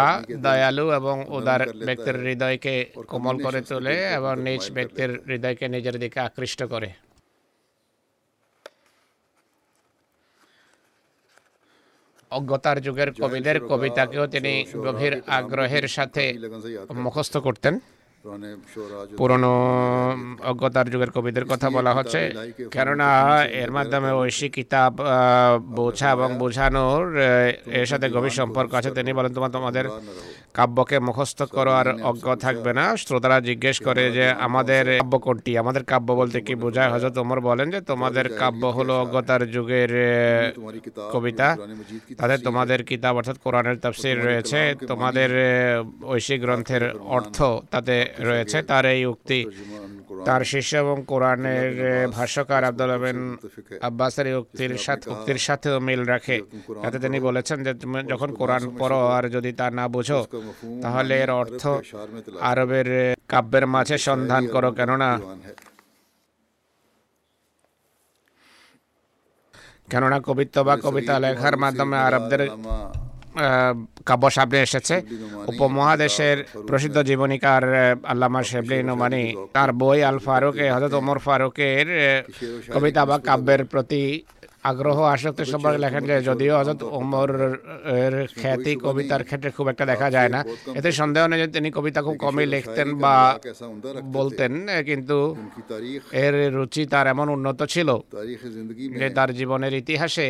দয়ালু এবং উদার ব্যক্তির হৃদয়কে কোমল করে তোলে এবং নিজ ব্যক্তির হৃদয়কে নিজের দিকে আকৃষ্ট করে। অজ্ঞতার যুগের কবিদের কবিতাকেও তিনি গভীর আগ্রহের সাথে মুখস্থ করতেন। পুরনো অজ্ঞতার যুগের কবিদের কথা বলা হচ্ছে। কেননা এর মাধ্যমে ঐশী কিতাব বোঝা এবং বোঝানোর এর সাথে গভীর সম্পর্ক আছে। তিনি বলেন তোমার তোমাদের কাব্যকে মুখস্থ করো আর অজ্ঞ থাকবে না। শ্রোতারা জিজ্ঞেস করে যে আমাদের কাব্য কোনটি? আমাদের কাব্য বলতে কি বোঝায়? হজরত তোমার বলেন যে তোমাদের কাব্য হলো অজ্ঞতার যুগের কবিতা। তাদের তোমাদের কিতাব অর্থাৎ কোরআনের তাফসির রয়েছে। তোমাদের ঐশী গ্রন্থের অর্থ তাতে রয়েছে তার এই উক্তি। তার শিষ্য এবং কোরআনের ভাষ্যকার আব্দুল আবেন আব্বাসের উক্তির সাথে উক্তির সাথেও মিল রাখে। তাতে তিনি বলেছেন যে তুমি যখন কোরআন পড়ো আর যদি তা না বুঝো, তাহলে এর অর্থ আরবের কাব্যের মাঝে সন্ধান করো, কেননা কেননা কবিত্ব বা কবিতা লেখার মাধ্যমে আরবদের কাব্য সামনে এসেছে। উপমহাদেশের প্রসিদ্ধ জীবনীকার আল্লামা শেবলি নোমানি তার বই আল ফারুকে হজরত ওমর ফারুকের কবিতা বা কাব্যের প্রতি আগ্রহ আসক্তি সম্পর্কে লেখেন যে যদিও হজরত ওমর এর খ্যাতি কবিতার ক্ষেত্রে খুব একটা দেখা যায় না। এতে সন্দেহ নেই যে তিনি কবিতা খুব কমই লিখতেন বা বলতেন কিন্তু এর রুচি তার এমন উন্নত ছিল যে তার জীবনের ইতিহাসে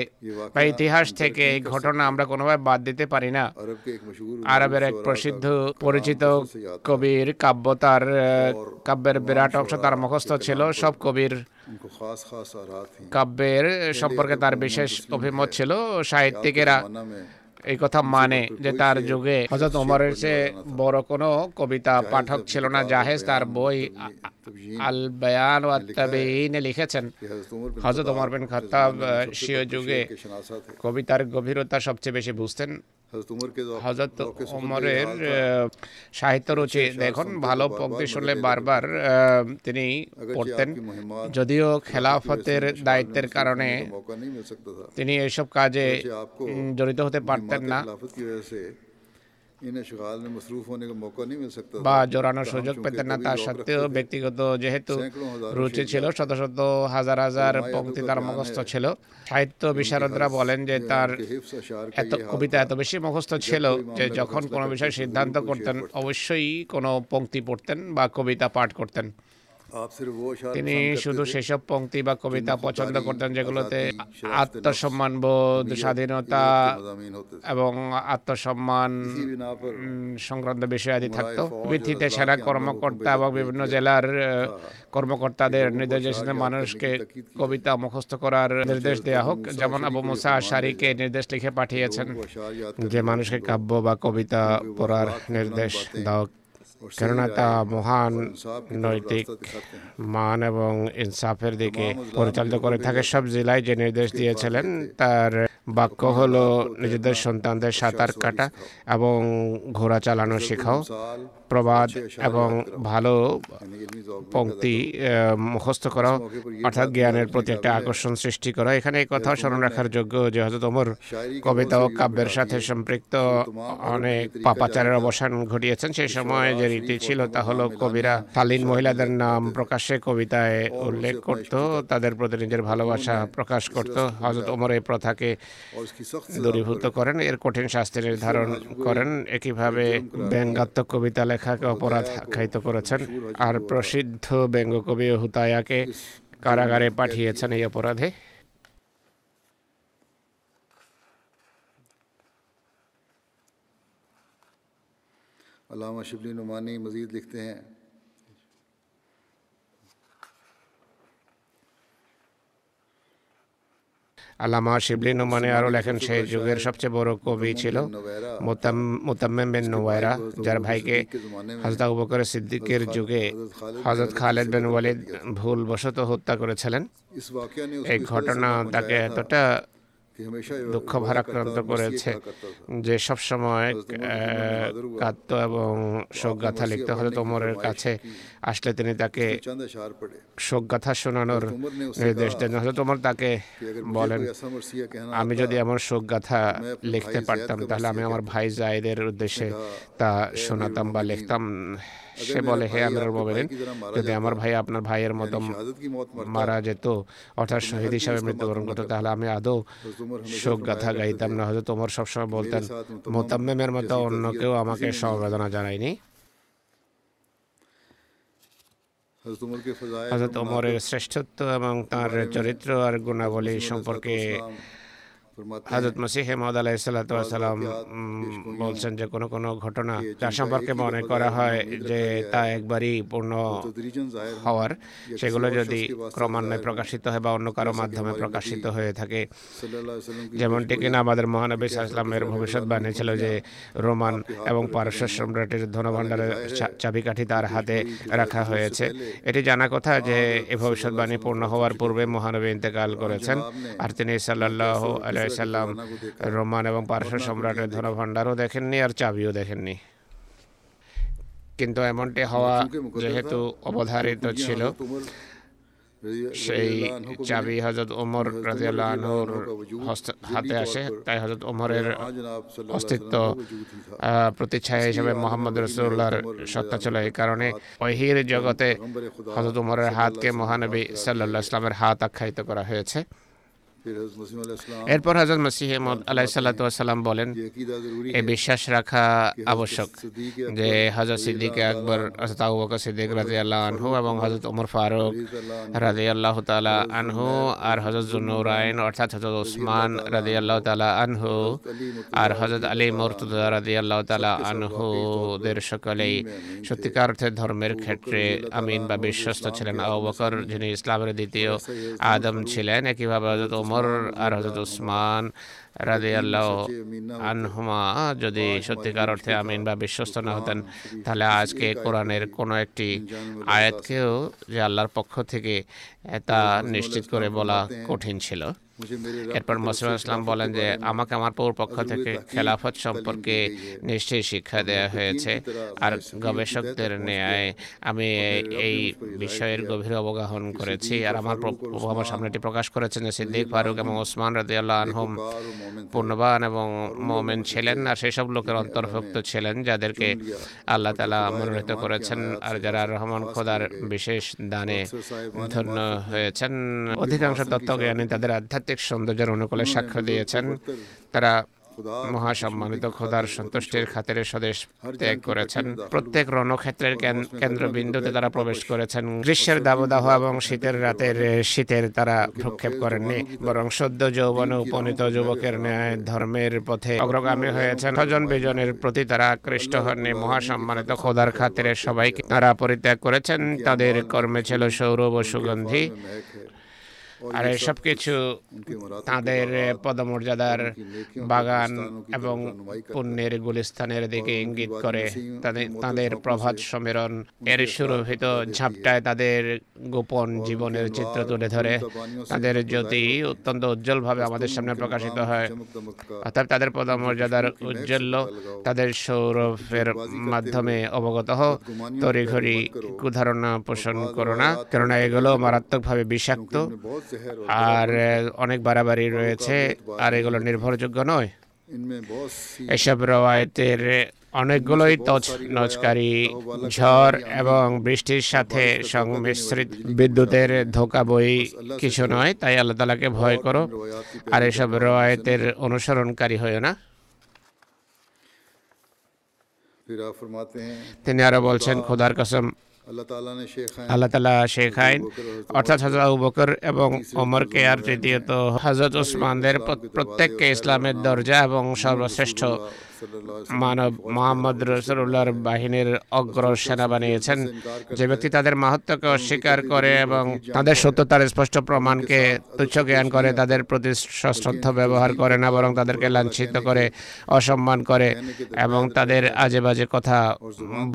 বা ইতিহাস থেকে এই ঘটনা আমরা কোনোভাবে বাদ দিতে পারি না। আরবের এক প্রসিদ্ধ পরিচিত কবির কাব্য তার কাব্যের বিরাট অংশ তার মুখস্থ ছিল। সব কবির কাব্যের সম্পর্কে তার বিশেষ অভিমত ছিল সাহিত্যিকেরা এই কথা মানে যে তার যুগে হজরত ওমরের চেয়ে বড় কোনো কবিতা পাঠক ছিল না জাহেজ তার বই আলবায়ান ওয়া তাবেইনে লিখেছেন হযরত ওমর বিন খাত্তাব সিও যুগে কবিতার গভীরতা সবচেয়ে বেশি বুঝতেন। হযরত ওমরের সাহিত্য রুচি দেখুন ভালো পক্তি শুনলে বারবার তিনি পড়তেন। যদিও খেলাফতের দায়িত্বের কারণে তিনি এসব কাজে জড়িত হতে পারতেন না। বা জোরানোর সুযোগ পেতেন না তা সত্ত্বেও ব্যক্তিগত যেহেতু রুচি ছিল শত শত হাজার হাজার পঙ্ক্তি তার মুখস্থ ছিল সাহিত্য বিশারদরা বলেন যে তার এত কবিতা এত বেশি মুখস্থ ছিল যে যখন কোনো বিষয়ে সিদ্ধান্ত করতেন অবশ্যই কোনো পঙ্ক্তি পড়তেন বা কবিতা পাঠ করতেন তিনি শুধু সেসব পংক্তি বা কবিতা পছন্দ করতেন যেগুলোতে আত্মসম্মান বোধ স্বাধীনতা এবং আত্মসম্মান সংক্রান্ত বিষয়াদি থাকতো। ভিত্তিতে সেরা কর্মকর্তা এবং বিভিন্ন জেলার কর্মকর্তাদের নির্দেশ মানুষকে কবিতা মুখস্থ করার নির্দেশ দেওয়া হোক। যেমন আবু মুসা আশারিকে নির্দেশ লিখে পাঠিয়েছেন যে মানুষকে কাব্য বা কবিতা পড়ার নির্দেশ দেওয়া কেননা তা মহান নৈতিক মান এবং ইনসাফের দিকে পরিচালিত করে থাকে। সব জেলায় যে নির্দেশ দিয়েছিলেন, তার বাক্য হল নিজেদের সন্তানদের সাঁতার কাটা এবং ঘোড়া চালানো শেখাও। প্রবাদ এবং ভালো পঙ্ক্তি মুখস্থ করাও, অর্থাৎ জ্ঞানের প্রতি একটা আকর্ষণ সৃষ্টি করা। এখানে এই কথাও স্মরণ রাখার যোগ্য যে হয়তো তোমার কবিতা ও কাব্যের সাথে সম্পৃক্ত অনেক পাপাচারের অবসান ঘটিয়েছেন। সেই সময় যে রীতি ছিল তা হলো কবিরা তালিন মহিলাদের নাম প্রকাশ্যে কবিতায় উল্লেখ করত, তাদের প্রতি নিজের ভালোবাসা প্রকাশ করত। হজরত ওমর এই প্রথাকে দূরীভূত করেন, এর কঠিন শাস্তি নির্ধারণ করেন, একইভাবে ব্যঙ্গাত্মক কবিতা লেখাকে অপরাধ আখ্যায়িত করেছেন। আর প্রসিদ্ধ ব্যঙ্গ কবি হুতায়াকে কারাগারে পাঠিয়েছেন এই অপরাধে। علامہ شبلی نعمانی مزید لکھتے ہیں আল্লামা শিবলি নুমানি আরও লেখেন, সেই যুগের সবচেয়ে বড় কবি ছিল মোতাম্মেম বিন নোয়ারা যার ভাইকে হজরত আবু বকর সিদ্দিকের যুগে হজরত খালেদ বিন ওয়ালিদ ভুলবশত হত্যা করেছিলেন। এই ঘটনা তাকে এতটা দুঃখ ভারাক্রান্ত করেছে যে সবসময় কাঁদত এবং শোকগাথা লিখতে হলে তোমরের কাছে আসলে তিনি তাকে শোকগাথা শোনানোর নির্দেশ দেন হলে তোমার তাকে বলেন আমি যদি এমন শোকগাথা লিখতে পারতাম তাহলে আমি আমার ভাই জায়দের উদ্দেশ্যে তা শোনাতাম বা লিখতাম। সে বলে হে আমিরুল বলেন যদি আমার ভাই আপনার ভাইয়ের মতো মারা যেত অর্থাৎ শহীদ হিসাবে মৃত্যুবরণ করতো তাহলে আমি আদৌ শোক গাথা গাইতাম না হয়তো তোমার সবসময় বলতেন মোতাম্মেমের মতো অন্য কেউ আমাকে সমবেদনা জানায়নি হজরত ওমরের শ্রেষ্ঠত্ব এবং তার চরিত্র আর গুণাবলী সম্পর্কে হাজরত মসিহ মহদ আলাহিসাল্লাম বলছেন যে কোনো কোনো ঘটনা যার সম্পর্কে মনে করা হয় যে তা একবারই পূর্ণ হওয়ার। সেগুলো যদি ক্রমান্বয়ে প্রকাশিত হয় বা অন্য কারও মাধ্যমে প্রকাশিত হয়ে থাকে। যেমনটি কিনা আমাদের মহানবী ভবিষ্যৎ ভবিষ্যৎবাণী ছিল যে রোমান এবং পারস্য সম্রাটের ধনভাণ্ডারের চাবিকাঠি তার হাতে রাখা হয়েছে। এটি জানা কথা যে এই ভবিষ্যৎবাণী পূর্ণ হওয়ার পূর্বে মহানবী ইন্তেকাল করেছেন আর তিনি সাল্লাহ আলাই সাল্লাম রোমান এবং পার্শ্ব সম্রাটের ধনভাণ্ডারও দেখেননি আর চাবিও দেখেননি। কিন্তু এমনটি হওয়া যেহেতু অবধারিত ছিল সেই চাবি হজরত ওমর রাজিয়াল্লাহর হাতে আসে তাই হজরত ওমরের অস্তিত্ব প্রতিচ্ছায়া হিসেবে মোহাম্মদ রসুল্লাহর সত্তা ছিল এই কারণে ঐহির জগতে হজরত ওমরের হাতকে মহানবী সাল্লাহ ইসলামের হাত আখ্যায়িত করা হয়েছে। এরপর হজরত মাসিহ আলাই সাল্লাম বলেন, এ বিশ্বাস রাখা আবশ্যক যে হজরত সিদ্দিক আকবর হজরত সিদ্দিক রাজি আল্লাহ আনহু এবং হজরত ওমর ফারুক রাজি আল্লাহ তালা আনহু আর হজরত জুনুরাইন, অর্থাৎ হজরত ওসমান রাজি আল্লাহ তালা আনহু আর হজরত আলী মর্তুদা রাজি আল্লাহ তালা আনহুদের সকলেই সত্যিকার অর্থে ধর্মের ক্ষেত্রে আমিন বা বিশ্বস্ত ছিলেন। আবু বকর যিনি ইসলামের দ্বিতীয় আদম ছিলেন, একইভাবে হজরত ওমর আর হজরত উসমান রাজি আল্লাহ আনহুমা যদি সত্যিকার অর্থে আমিন বা বিশ্বস্ত না হতেন, তাহলে আজকে কোরআনের কোনো একটি আয়াতকেও যে আল্লাহর পক্ষ থেকে তা নিশ্চিত করে বলা কঠিন ছিল। এরপর মসিম ইসলাম বলেন যে আমাকে আমার পৌর পক্ষ থেকে খেলাফত সম্পর্কে নিশ্চয়ই শিক্ষা দেওয়া হয়েছে। আর গবেষকদের ন্যায় আমি এই বিষয়ের গভীর অবগাহন করেছি। আর আমার আমার সামনে এটি প্রকাশ করেছেন যে সিদ্দিক ফারুক এবং ওসমান রাদিয়াল্লাহ আনহুম পূর্ণবান এবং মোমেন ছিলেন আর সেই সব লোকের অন্তর্ভুক্ত ছিলেন যাদেরকে আল্লাহ তালা মনোনীত করেছেন আর যারা রহমান খোদার বিশেষ দানে ধন্য হয়েছেন। অধিকাংশ তত্ত্বজ্ঞানী তাদের আধ্যাত্মিক প্রাকৃতিক সৌন্দর্যের অনুকূলে সাক্ষ্য দিয়েছেন। তারা মহাসম্মানিত খোদার সন্তুষ্টির খাতিরে স্বদেশ ত্যাগ করেছেন। প্রত্যেক রণক্ষেত্রের কেন্দ্রবিন্দুতে তারা প্রবেশ করেছেন। গ্রীষ্মের দাবদাহ এবং শীতের রাতের শীতের তারা ভ্রক্ষেপ করেননি বরং সদ্য যৌবনে উপনীত যুবকের ন্যায় ধর্মের পথে অগ্রগামী হয়েছেন। স্বজন বিজনের প্রতি তারা আকৃষ্ট হননি। মহাসম্মানিত খোদার খাতিরে সবাইকে তারা পরিত্যাগ করেছেন। তাদের কর্মে ছিল সৌরভ ও সুগন্ধি। আর এসব কিছু তাদের পদমর্যাদার বাগান এবং পুণ্যের গুলিস্থানের দিকে ইঙ্গিত করে তাঁদের প্রভাত সম্মেলন এর সুরভিত ঝাপটায় তাদের গোপন জীবনের চিত্র তুলে ধরে। তাদের জ্যোতি অত্যন্ত উজ্জ্বলভাবে আমাদের সামনে প্রকাশিত হয়। অর্থাৎ তাদের পদমর্যাদার উজ্জ্বল্য তাদের সৌরভের মাধ্যমে অবগত হও। তড়িঘড়ি কুধারণা পোষণ করো না কেননা এগুলো মারাত্মকভাবে বিষাক্ত। আর অনেক বাড়াবাড়ি রয়েছে আর এগুলো নির্ভরযোগ্য নয়। এসব রওয়ায়তের অনেকগুলোই নজকারী ঝড় এবং বৃষ্টির সাথে সংমিশ্রিত বিদ্যুতের ধোকা বই কিছু নয় তাই আল্লাহ তালাকে ভয় করো। আর এসব রওয়ায়তের অনুসরণকারী হয়েও না। তিনি আরও বলছেন খোদার কসম আল্লাহ তালা শেখ আইন অর্থাৎ হজরত আবু বকর এবং ওমরকে আর তৃতীয়ত হজরত ওসমানদের প্রত্যেককে ইসলামের দরজা এবং সর্বশ্রেষ্ঠ মানব মোহাম্মদ রসুল্লাহর বাহিনীর অগ্র সেনা বানিয়েছেন যে ব্যক্তি তাদের মাহাত্মকে অস্বীকার করে এবং তাদের সত্যতার স্পষ্ট প্রমাণকে তুচ্ছ জ্ঞান করে তাদের প্রতি সশ্রদ্ধ ব্যবহার করে না বরং তাদেরকে লাঞ্ছিত করে অসম্মান করে এবং তাদের আজে বাজে কথা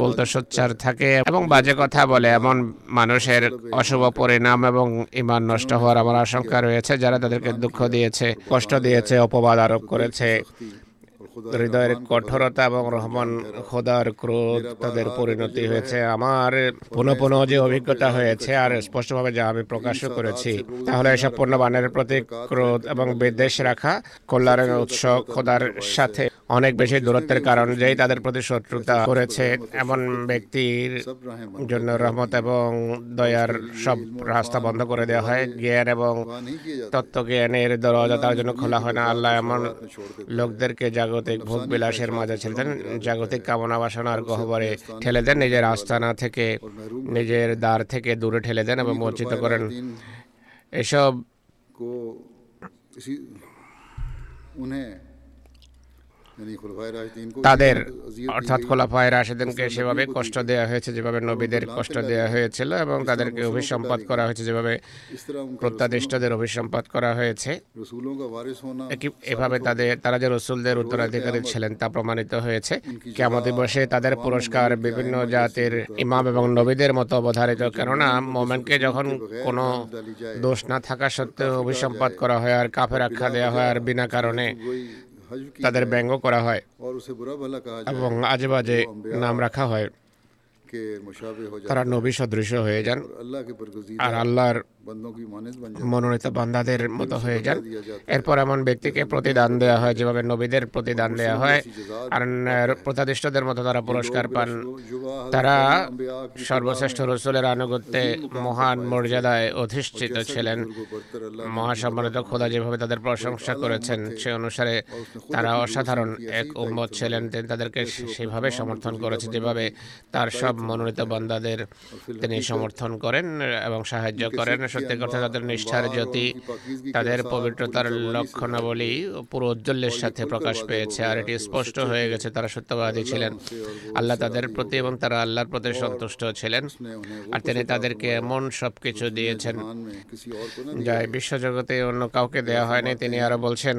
বলতে সোচ্চার থাকে এবং বাজে কথা বলে, এমন মানুষের অশুভ পরিণাম এবং ইমান নষ্ট হওয়ার আমার আশঙ্কা রয়েছে, যারা তাদেরকে দুঃখ দিয়েছে, কষ্ট দিয়েছে, অপবাদ আরোপ করেছে। হৃদয়ের কঠোরতা এবং রহমান খোদার ক্রোধ তাদের পরিণতি হয়েছে। আমার পুনঃ পুনঃ যে অভিজ্ঞতা হয়েছে আর স্পষ্টভাবে যা আমি প্রকাশও করেছি, তাহলে এসব পণ্যবানের প্রতি ক্রোধ এবং বিদ্বেষ রাখা কল্যাণের উৎস খোদার সাথে। অনেক বেশি দূরত্বের কারণ যেই তাদের প্রতি শত্রুতা করেছে এমন ব্যক্তির জন্য রহমত এবং দয়ার সব রাস্তা বন্ধ করে দেওয়া হয় জ্ঞান এবং তত্ত্ব জ্ঞানের দরজা তার জন্য খোলা হয় না আল্লাহ এমন লোকদেরকে জাগতিক ভোগ বিলাসের মাঝে ছেড়ে দেন জাগতিক কামনা বাসনার গহ্বরে ঠেলে দেন নিজের আস্তানা থেকে নিজের দ্বার থেকে দূরে ঠেলে দেন এবং বঞ্চিত করেন এসব তাদের অর্থাৎ খোলাফায় রাশেদিনকে সেভাবে কষ্ট দেওয়া হয়েছে যেভাবে নবীদের কষ্ট দেওয়া হয়েছিল এবং তাদেরকে অভিসম্পাদ করা হয়েছে। যেভাবে প্রত্যাদিষ্টদের অভিসম্পাদ করা হয়েছে। এভাবে তাদের তারা যে রসুলদের উত্তরাধিকারী ছিলেন তা প্রমাণিত হয়েছে। কেমন দিবসে তাদের পুরস্কার বিভিন্ন জাতির ইমাম এবং নবীদের মতো অবধারিত। কেননা মোমেনকে যখন কোনো দোষ না থাকা সত্ত্বেও অভিসম্পাদ করা হয় আর কাফের আখ্যা দেওয়া হয় আর বিনা কারণে। তাদের ব্যঙ্গ করা হয়। এবং আজে বাজে নাম রাখা হয়। তারা নবী সদৃশ হয়ে যান। আর আল্লাহর মনোনীত বান্দাদের মতো হয়ে যান। এরপর এমন ব্যক্তিকে প্রতিদান দেয়া হয় যেভাবে নবীদের প্রতিদান দেয়া হয়। আর প্রতাদিষ্টদের মতো তারা পুরস্কার পান। তারা সর্বশ্রেষ্ঠ রসুলের আনুগত্যে মহান মর্যাদায় অধিষ্ঠিত ছিলেন। মহাসম্মানিত খোদা যেভাবে তাদের প্রশংসা করেছেন সে অনুসারে তারা অসাধারণ এক উম্মত ছিলেন। তিনি তাদেরকে সেভাবে সমর্থন করেছে যেভাবে তার সব মনোনীত বান্দাদের তিনি সমর্থন করেন এবং সাহায্য করেন। সত্যি কথা তাদের নিষ্ঠার জ্যোতি তাদের পবিত্রতার লক্ষণাবলী পুরো উজ্জ্বলের সাথে প্রকাশ পেয়েছে আর এটি স্পষ্ট হয়ে গেছে তারা সত্যবাদী ছিলেন। আল্লাহ তাদের প্রতি এবং তারা আল্লাহর প্রতি সন্তুষ্ট ছিলেন আর তিনি তাদেরকে এমন সব কিছু দিয়েছেন যাই বিশ্বজগতে অন্য কাউকে দেয়া হয়নি তিনি আরও বলছেন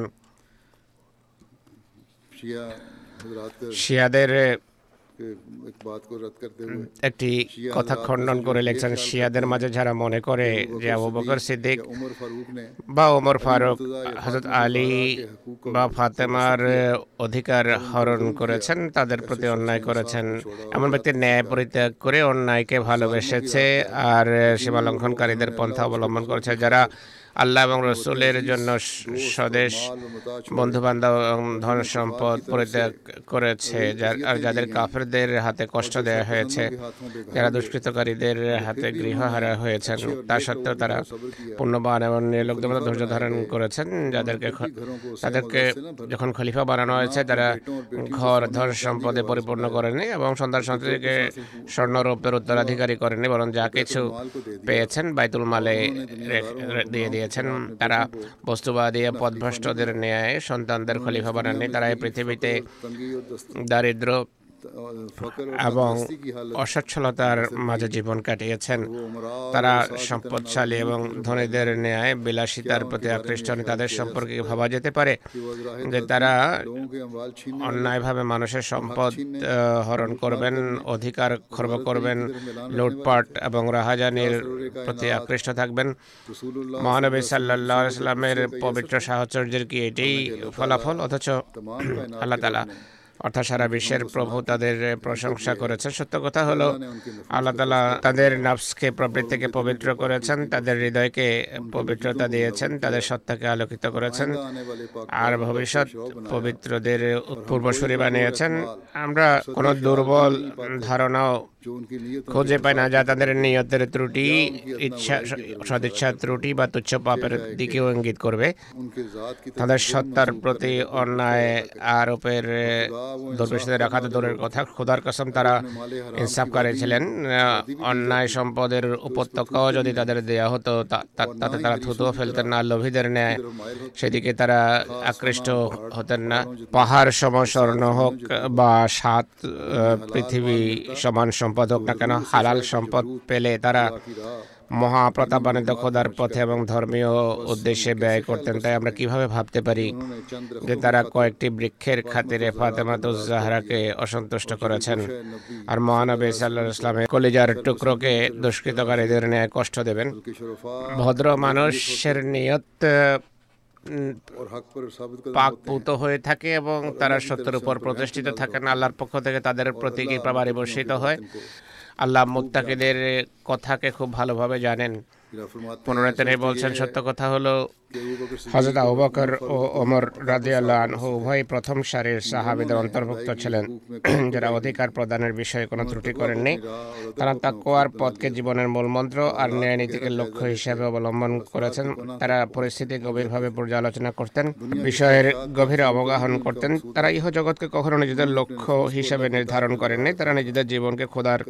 শিয়াদের একটি কথা খণ্ডন করে লেখছেন শিয়াদের মাঝে যারা মনে করে যে আবু বকর সিদ্দিক বা ওমর ফারুক হজরত আলী বা ফাতেমার অধিকার হরণ করেছেন তাদের প্রতি অন্যায় করেছেন। এমন ব্যক্তি ন্যায় পরিত্যাগ করে অন্যায়কে ভালোবেসেছে আর সীমা লঙ্ঘনকারীদের পন্থা অবলম্বন করেছে। যারা আল্লাহ এবং রসুলের জন্য স্বদেশ বন্ধু বান্ধব এবং ধন সম্পদ পরিত্যাগ করেছে আর যাদের কাফেরদের হাতে কষ্ট দেওয়া হয়েছে যারা দুষ্কৃতকারীদের হাতে গৃহহারা হয়েছেন তা সত্ত্বেও তারা পুণ্যবান এবং নির্লোকদের মতো ধৈর্য ধারণ করেছেন যাদেরকে তাদেরকে যখন খলিফা বানানো হয়েছে তারা ঘর ধন সম্পদে পরিপূর্ণ করেনি এবং সন্তান সন্ততিকে স্বর্ণরূপের উত্তরাধিকারী করেনি বরং যা কিছু পেয়েছেন বাইতুল মালে রে- দিয়ে দিয়েছেন। তারা বস্তুবাদী পদভ্রষ্টদের ন্যায় সন্তানদের খলিফা বানাননি। তারা এই পৃথিবীতে দারিদ্র এবং অসচ্ছলতার মাঝে জীবন কাটিয়েছেন। তারা সম্পদশালী এবং ধনীদের ন্যায় বিলাসিতার প্রতি আকৃষ্ট তাদের সম্পর্কে ভাবা যেতে পারে যে তারা অন্যায়ভাবে মানুষের সম্পদ হরণ করবেন অধিকার খর্ব করবেন লুটপাট এবং রাহাজানির প্রতি আকৃষ্ট থাকবেন। মহানবী সাল্লাহ ইসলামের পবিত্র সাহচর্যের কি এটাই ফলাফল? অথচ আল্লাহ তালা অর্থাৎ সারা বিশ্বের প্রভু তাদের প্রশংসা করেছেন। সত্য কথা হলো, আল্লাহ তালা তাদের নফসকে প্রবৃত্তি থেকে পবিত্র করেছেন, তাদের হৃদয়কে পবিত্রতা দিয়েছেন, তাদের সত্তাকে আলোকিত করেছেন, আর ভবিষ্যৎ পবিত্রদের পূর্বসূরি বানিয়েছেন। আমরা কোনো দুর্বল ধারণাও খুঁজে পায় না যা তাদের নিয়তের ত্রুটি ইচ্ছা সদিচ্ছা ত্রুটি বা তুচ্ছ পাপের দিকেও ইঙ্গিত করবে তাদের সত্তার প্রতি অন্যায় আরোপের দুর্বেশে রাখা তো দূরের কথা খোদার কসম তারা ইনসাফ করেছিলেন অন্যায় সম্পদের উপত্যকাও যদি তাদের দেয়া হতো তাতে তারা থুতো ফেলতেন না লোভীদের ন্যায় সেদিকে তারা আকৃষ্ট হতেন না পাহাড় সমস্বর্ণ হোক বা সাত পৃথিবী সমান সম সম্পদ হোক না কেন হালাল সম্পদ পেলে তারা মহাপ্রতাপানের দক্ষতার পথে এবং ধর্মীয় উদ্দেশ্যে ব্যয় করতেন। তাই আমরা কীভাবে ভাবতে পারি যে তারা কয়েকটি বৃক্ষের খাতিরে ফাতেমাতুজাহারাকে অসন্তুষ্ট করেছেন? আর মহানবী সাল্লাহ ইসলামের কলিজার টুকরোকে দুষ্কৃতকারীদের ন্যায় কষ্ট দেবেন? ভদ্র মানুষের নিয়ত পাকপুত হয়ে থাকে এবং তারা সত্যের উপর প্রতিষ্ঠিত থাকেন আল্লাহর পক্ষ থেকে তাদের প্রতি কৃপা বর্ষিত হয়। আল্লাহ মুত্তাকিদের কথাকে খুব ভালোভাবে জানেন। পুনরায় তিনি বলছেন সত্য কথা হলো হজরত আবু ও ওমর রাজিয়াল্লাহ আনহু উভয় প্রথম সারির সাহাবিদের অন্তর্ভুক্ত ছিলেন। যারা অধিকার প্রদানের বিষয়ে কোনো ত্রুটি করেননি, তারা তাকোয়ার পদকে জীবনের মূলমন্ত্র আর ন্যায় নীতিকে লক্ষ্য হিসেবে অবলম্বন করেছেন। তারা পরিস্থিতি গভীরভাবে পর্যালোচনা করতেন, বিষয়ের গভীরে অবগাহন করতেন। তারা ইহ জগৎকে কখনো নিজেদের লক্ষ্য হিসেবে নির্ধারণ করেননি, তারা নিজেদের জীবনকে খোদার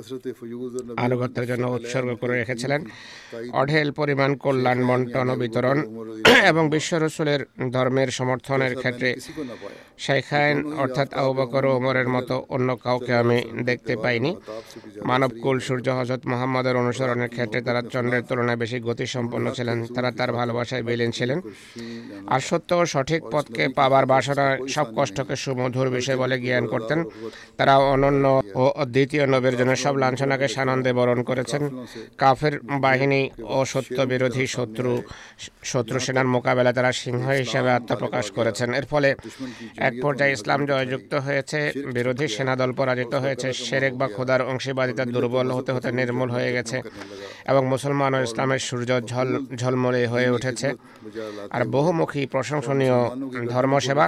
আনুগত্যের জন্য উৎসর্গ করে রেখেছিলেন। অঢেল পরিমাণ কল্যাণ, বন্টন ও বিতরণ এবং বিশ্ব রসুলের ধর্মের সমর্থনের ক্ষেত্রে শেখায়ন অর্থাৎ আউবাকর ওমরের মতো অন্য কাউকে আমি দেখতে পাইনি। মানবকুল সূর্য হজরত মোহাম্মদের অনুসরণের ক্ষেত্রে তারা চন্দ্রের তুলনায় বেশি গতিসম্পন্ন ছিলেন। তারা তার ভালোবাসায় বিলীন ছিলেন। আর সত্য সঠিক পথকে পাবার বাসনা সব কষ্টকে সুমধুর বিষয় বলে জ্ঞান করতেন। তারা অনন্য ও দ্বিতীয় নবীর জন্য সব লাঞ্ছনাকে সানন্দে বরণ করেছেন। কাফের বাহিনী ও সত্য বিরোধী শত্রু শত্রু সেনা ফিতনার মোকাবেলা তারা সিংহ হিসেবে আত্মপ্রকাশ করেছেন। এর ফলে এক পর্যায়ে ইসলাম জয়যুক্ত হয়েছে বিরোধী সেনাদল পরাজিত হয়েছে শেরেক বা খোদার অংশীবাদিতা দুর্বল হতে হতে নির্মূল হয়ে গেছে এবং মুসলমান ও ইসলামের সূর্য ঝল ঝলমলে হয়ে উঠেছে। আর বহুমুখী প্রশংসনীয় ধর্মসেবা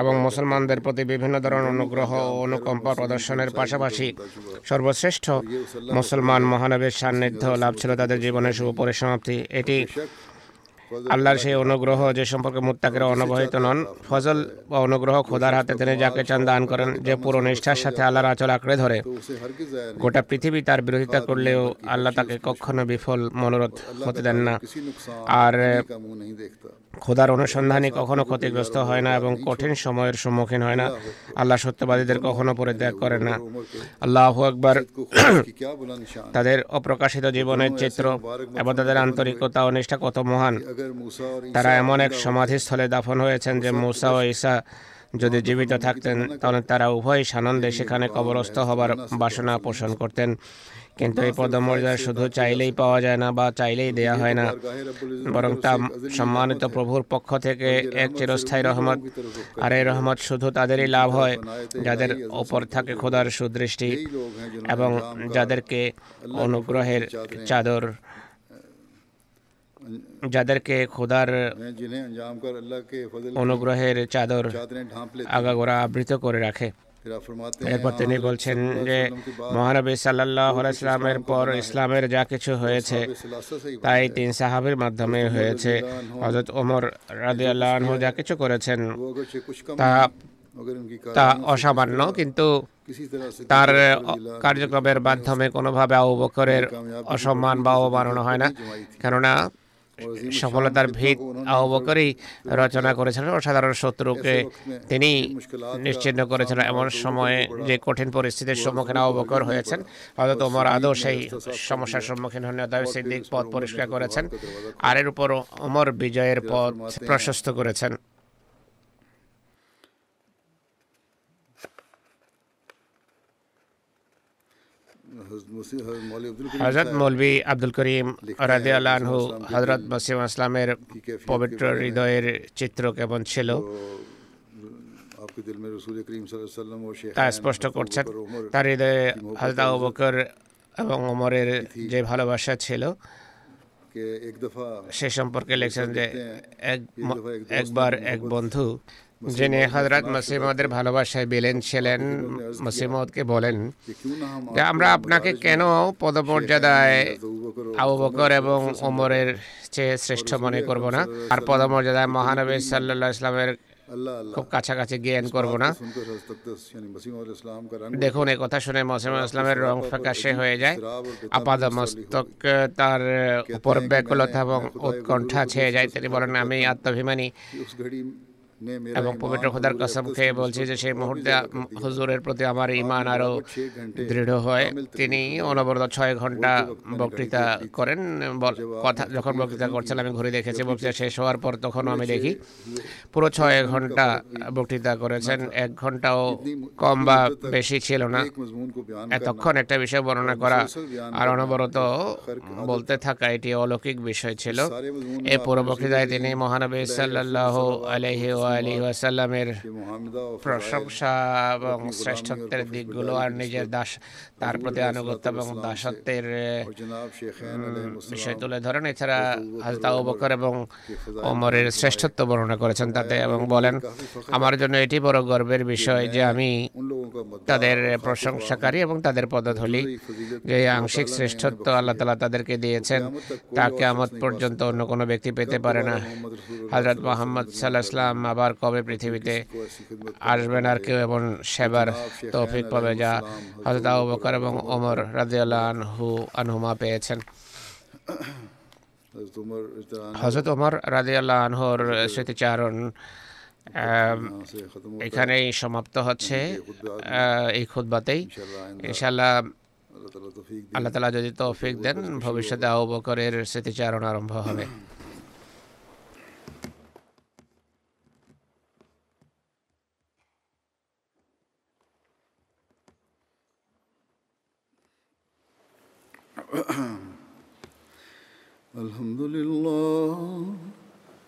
এবং মুসলমানদের প্রতি বিভিন্ন ধরনের অনুগ্রহ ও অনুকম্পা প্রদর্শনের পাশাপাশি সর্বশ্রেষ্ঠ মুসলমান মহানবীর সান্নিধ্য লাভ ছিল তাদের জীবনের শুভ পরিসমাপ্তি। এটি আল্লাহর সেই অনুগ্রহ যে সম্পর্কে মুত্তাকেরা অনবহিত নন ফজল বা অনুগ্রহ খোদার হাতে তিনি যাকে চান দান করেন যে পুরো নিষ্ঠার সাথে আল্লাহর আচল আঁকড়ে ধরে। গোটা পৃথিবী তার বিরোধিতা করলেও আল্লাহ তাকে কখনো বিফল মনোরথ হতে দেন না। আর খোদার অনুসন্ধানে কখনো ক্ষতিগ্রস্ত হয় না এবং কঠিন সময়ের সম্মুখীন হয় না। আল্লাহ সত্যবাদীদের কখনো পরিত্যাগ করেন না। আল্লাহ আকবার তাদের অপ্রকাশিত জীবনের চিত্র এবং তাদের আন্তরিকতা ও নিষ্ঠা কত মহান। তারা এমন এক সমাধিস্থলে দাফন হয়েছেন যে মুসা ও ঈসা যদি জীবিত থাকতেন, তাহলে তারা উভয় সানন্দে সেখানে কবরস্থ হবার বাসনা পোষণ করতেন। কিন্তু এই পদমর্যাদা শুধু চাইলেই পাওয়া যায় না বা চাইলেই দেয়া হয় না। বরং তা সম্মানিত প্রভুর পক্ষ থেকে এক চিরস্থায়ী রহমত। আর এই রহমত শুধু তাদেরই লাভ হয়, যাদের ওপর থাকে খোদার সুদৃষ্টি এবং যাদেরকে অনুগ্রহের চাদর যাদেরকে খোদার অনুগ্রহের চাদর আগাগোড়া আবৃত করে রাখে এরপর তিনি বলছেন যে মহানবী সাল্লাহ ইসলামের পর ইসলামের যা কিছু হয়েছে তাই তিন সাহাবির মাধ্যমে হয়েছে হজরত ওমর রাজি আল্লাহ যা কিছু করেছেন তা তা অসামান্য কিন্তু তার কার্যক্রমের মাধ্যমে কোনোভাবে আবু বকরের অসম্মান বা অবমাননা হয় না। কেননা সফলতার ভিত আবু রচনা করেছিলেন অসাধারণ শত্রুকে তিনি নিশ্চিন্ন করেছিলেন এমন সময়ে যে কঠিন পরিস্থিতির সম্মুখীন আহবকর বকর হয়েছেন হয়তো ওমর আদৌ সেই সমস্যার সম্মুখীন হন সেই সিদ্দিক পথ পরিষ্কার করেছেন। আর এর উপর ওমর বিজয়ের পথ প্রশস্ত করেছেন। হজরত মৌলবী আব্দুল করিম রাদে আল্লাহু হজরত মসিম আসলামের পবিত্র হৃদয়ের চিত্র কেমন ছিল? তা স্পষ্ট করছেন। তার হৃদয়ে হজরত আবু বকর এবং ওমরের যে ভালোবাসা ছিল সে সম্পর্কে লিখছেন যে একবার এক বন্ধু। যিনি হজরত মসিমদের ভালোবাসায় বিলেন ছিলেন মসিমদকে বলেন যে আমরা আপনাকে কেন পদমর্যাদায় আবু বকর এবং ওমরের চেয়ে শ্রেষ্ঠ মনে করব না? আর পদমর্যাদায় মহানবী সাল্লা ইসলামের খুব কাছাকাছি জ্ঞান করব না? দেখুন এই কথা শুনে মসিম ইসলামের রং ফ্যাকাশে হয়ে যায়। আপাদ মস্তক তার উপর ব্যাকুলতা এবং উৎকণ্ঠা ছেয়ে যায়। তিনি বলেন, আমি আত্মাভিমানী। এবং পবিত্র খোদার কসম খেয়ে বলছি যে সেই মুহূর্তে হুজুরের প্রতি আমার ইমান আরও দৃঢ় হয়। তিনি অনবরত ছয় ঘণ্টা বক্তৃতা করেন কথা যখন বক্তৃতা করছেন, আমি ঘুরে দেখেছি, বক্তৃতা শেষ হওয়ার পর তখন আমি দেখি, পুরো ছয় ঘণ্টা বক্তৃতা করেছেন। এক ঘন্টাও কম বা বেশি ছিল না। এতক্ষণ একটা বিষয় বর্ণনা করা আর অনবরত বলতে থাকা এটি অলৌকিক বিষয় ছিল। এ পুরো বক্তৃতায় তিনি মহানবী সাল্লাহ আলহি আলী ওয়াসাল্লামের প্রশংসা এবং শ্রেষ্ঠত্বের দিকগুলো আর নিজের দাস তার প্রতি আনুগত্য এবং দাসত্বের বিষয় তুলে ধরেন। এছাড়া হাজতা বকর এবং ওমরের শ্রেষ্ঠত্ব বর্ণনা করেছেন তাতে এবং বলেন আমার জন্য এটি বড় গর্বের বিষয় যে আমি তাদের প্রশংসাকারী এবং তাদের পদধলি যে আংশিক শ্রেষ্ঠত্ব আল্লাহ তালা তাদেরকে দিয়েছেন। তা কেয়ামত পর্যন্ত অন্য কোনো ব্যক্তি পেতে পারে না। হজরত মোহাম্মদ সাল্লাহ ইসলাম আবার কবে পৃথিবীতে আসবেন আর কেউ এবং সেবার তৌফিক পাবে যা হজরত আবু বকর এবং ওমর রাজিয়াল্লাহ আনহু, আনহুমা পেয়েছেন। হজরত ওমর রাজিয়াল্লাহ আনহুর স্মৃতিচারণ এখানেই সমাপ্ত হচ্ছে এই খুদ্বাতেই ইনশাল্লাহ আল্লাহ তালা যদি তৌফিক দেন, ভবিষ্যতে আবু বকরের স্মৃতিচারণ আরম্ভ হবে।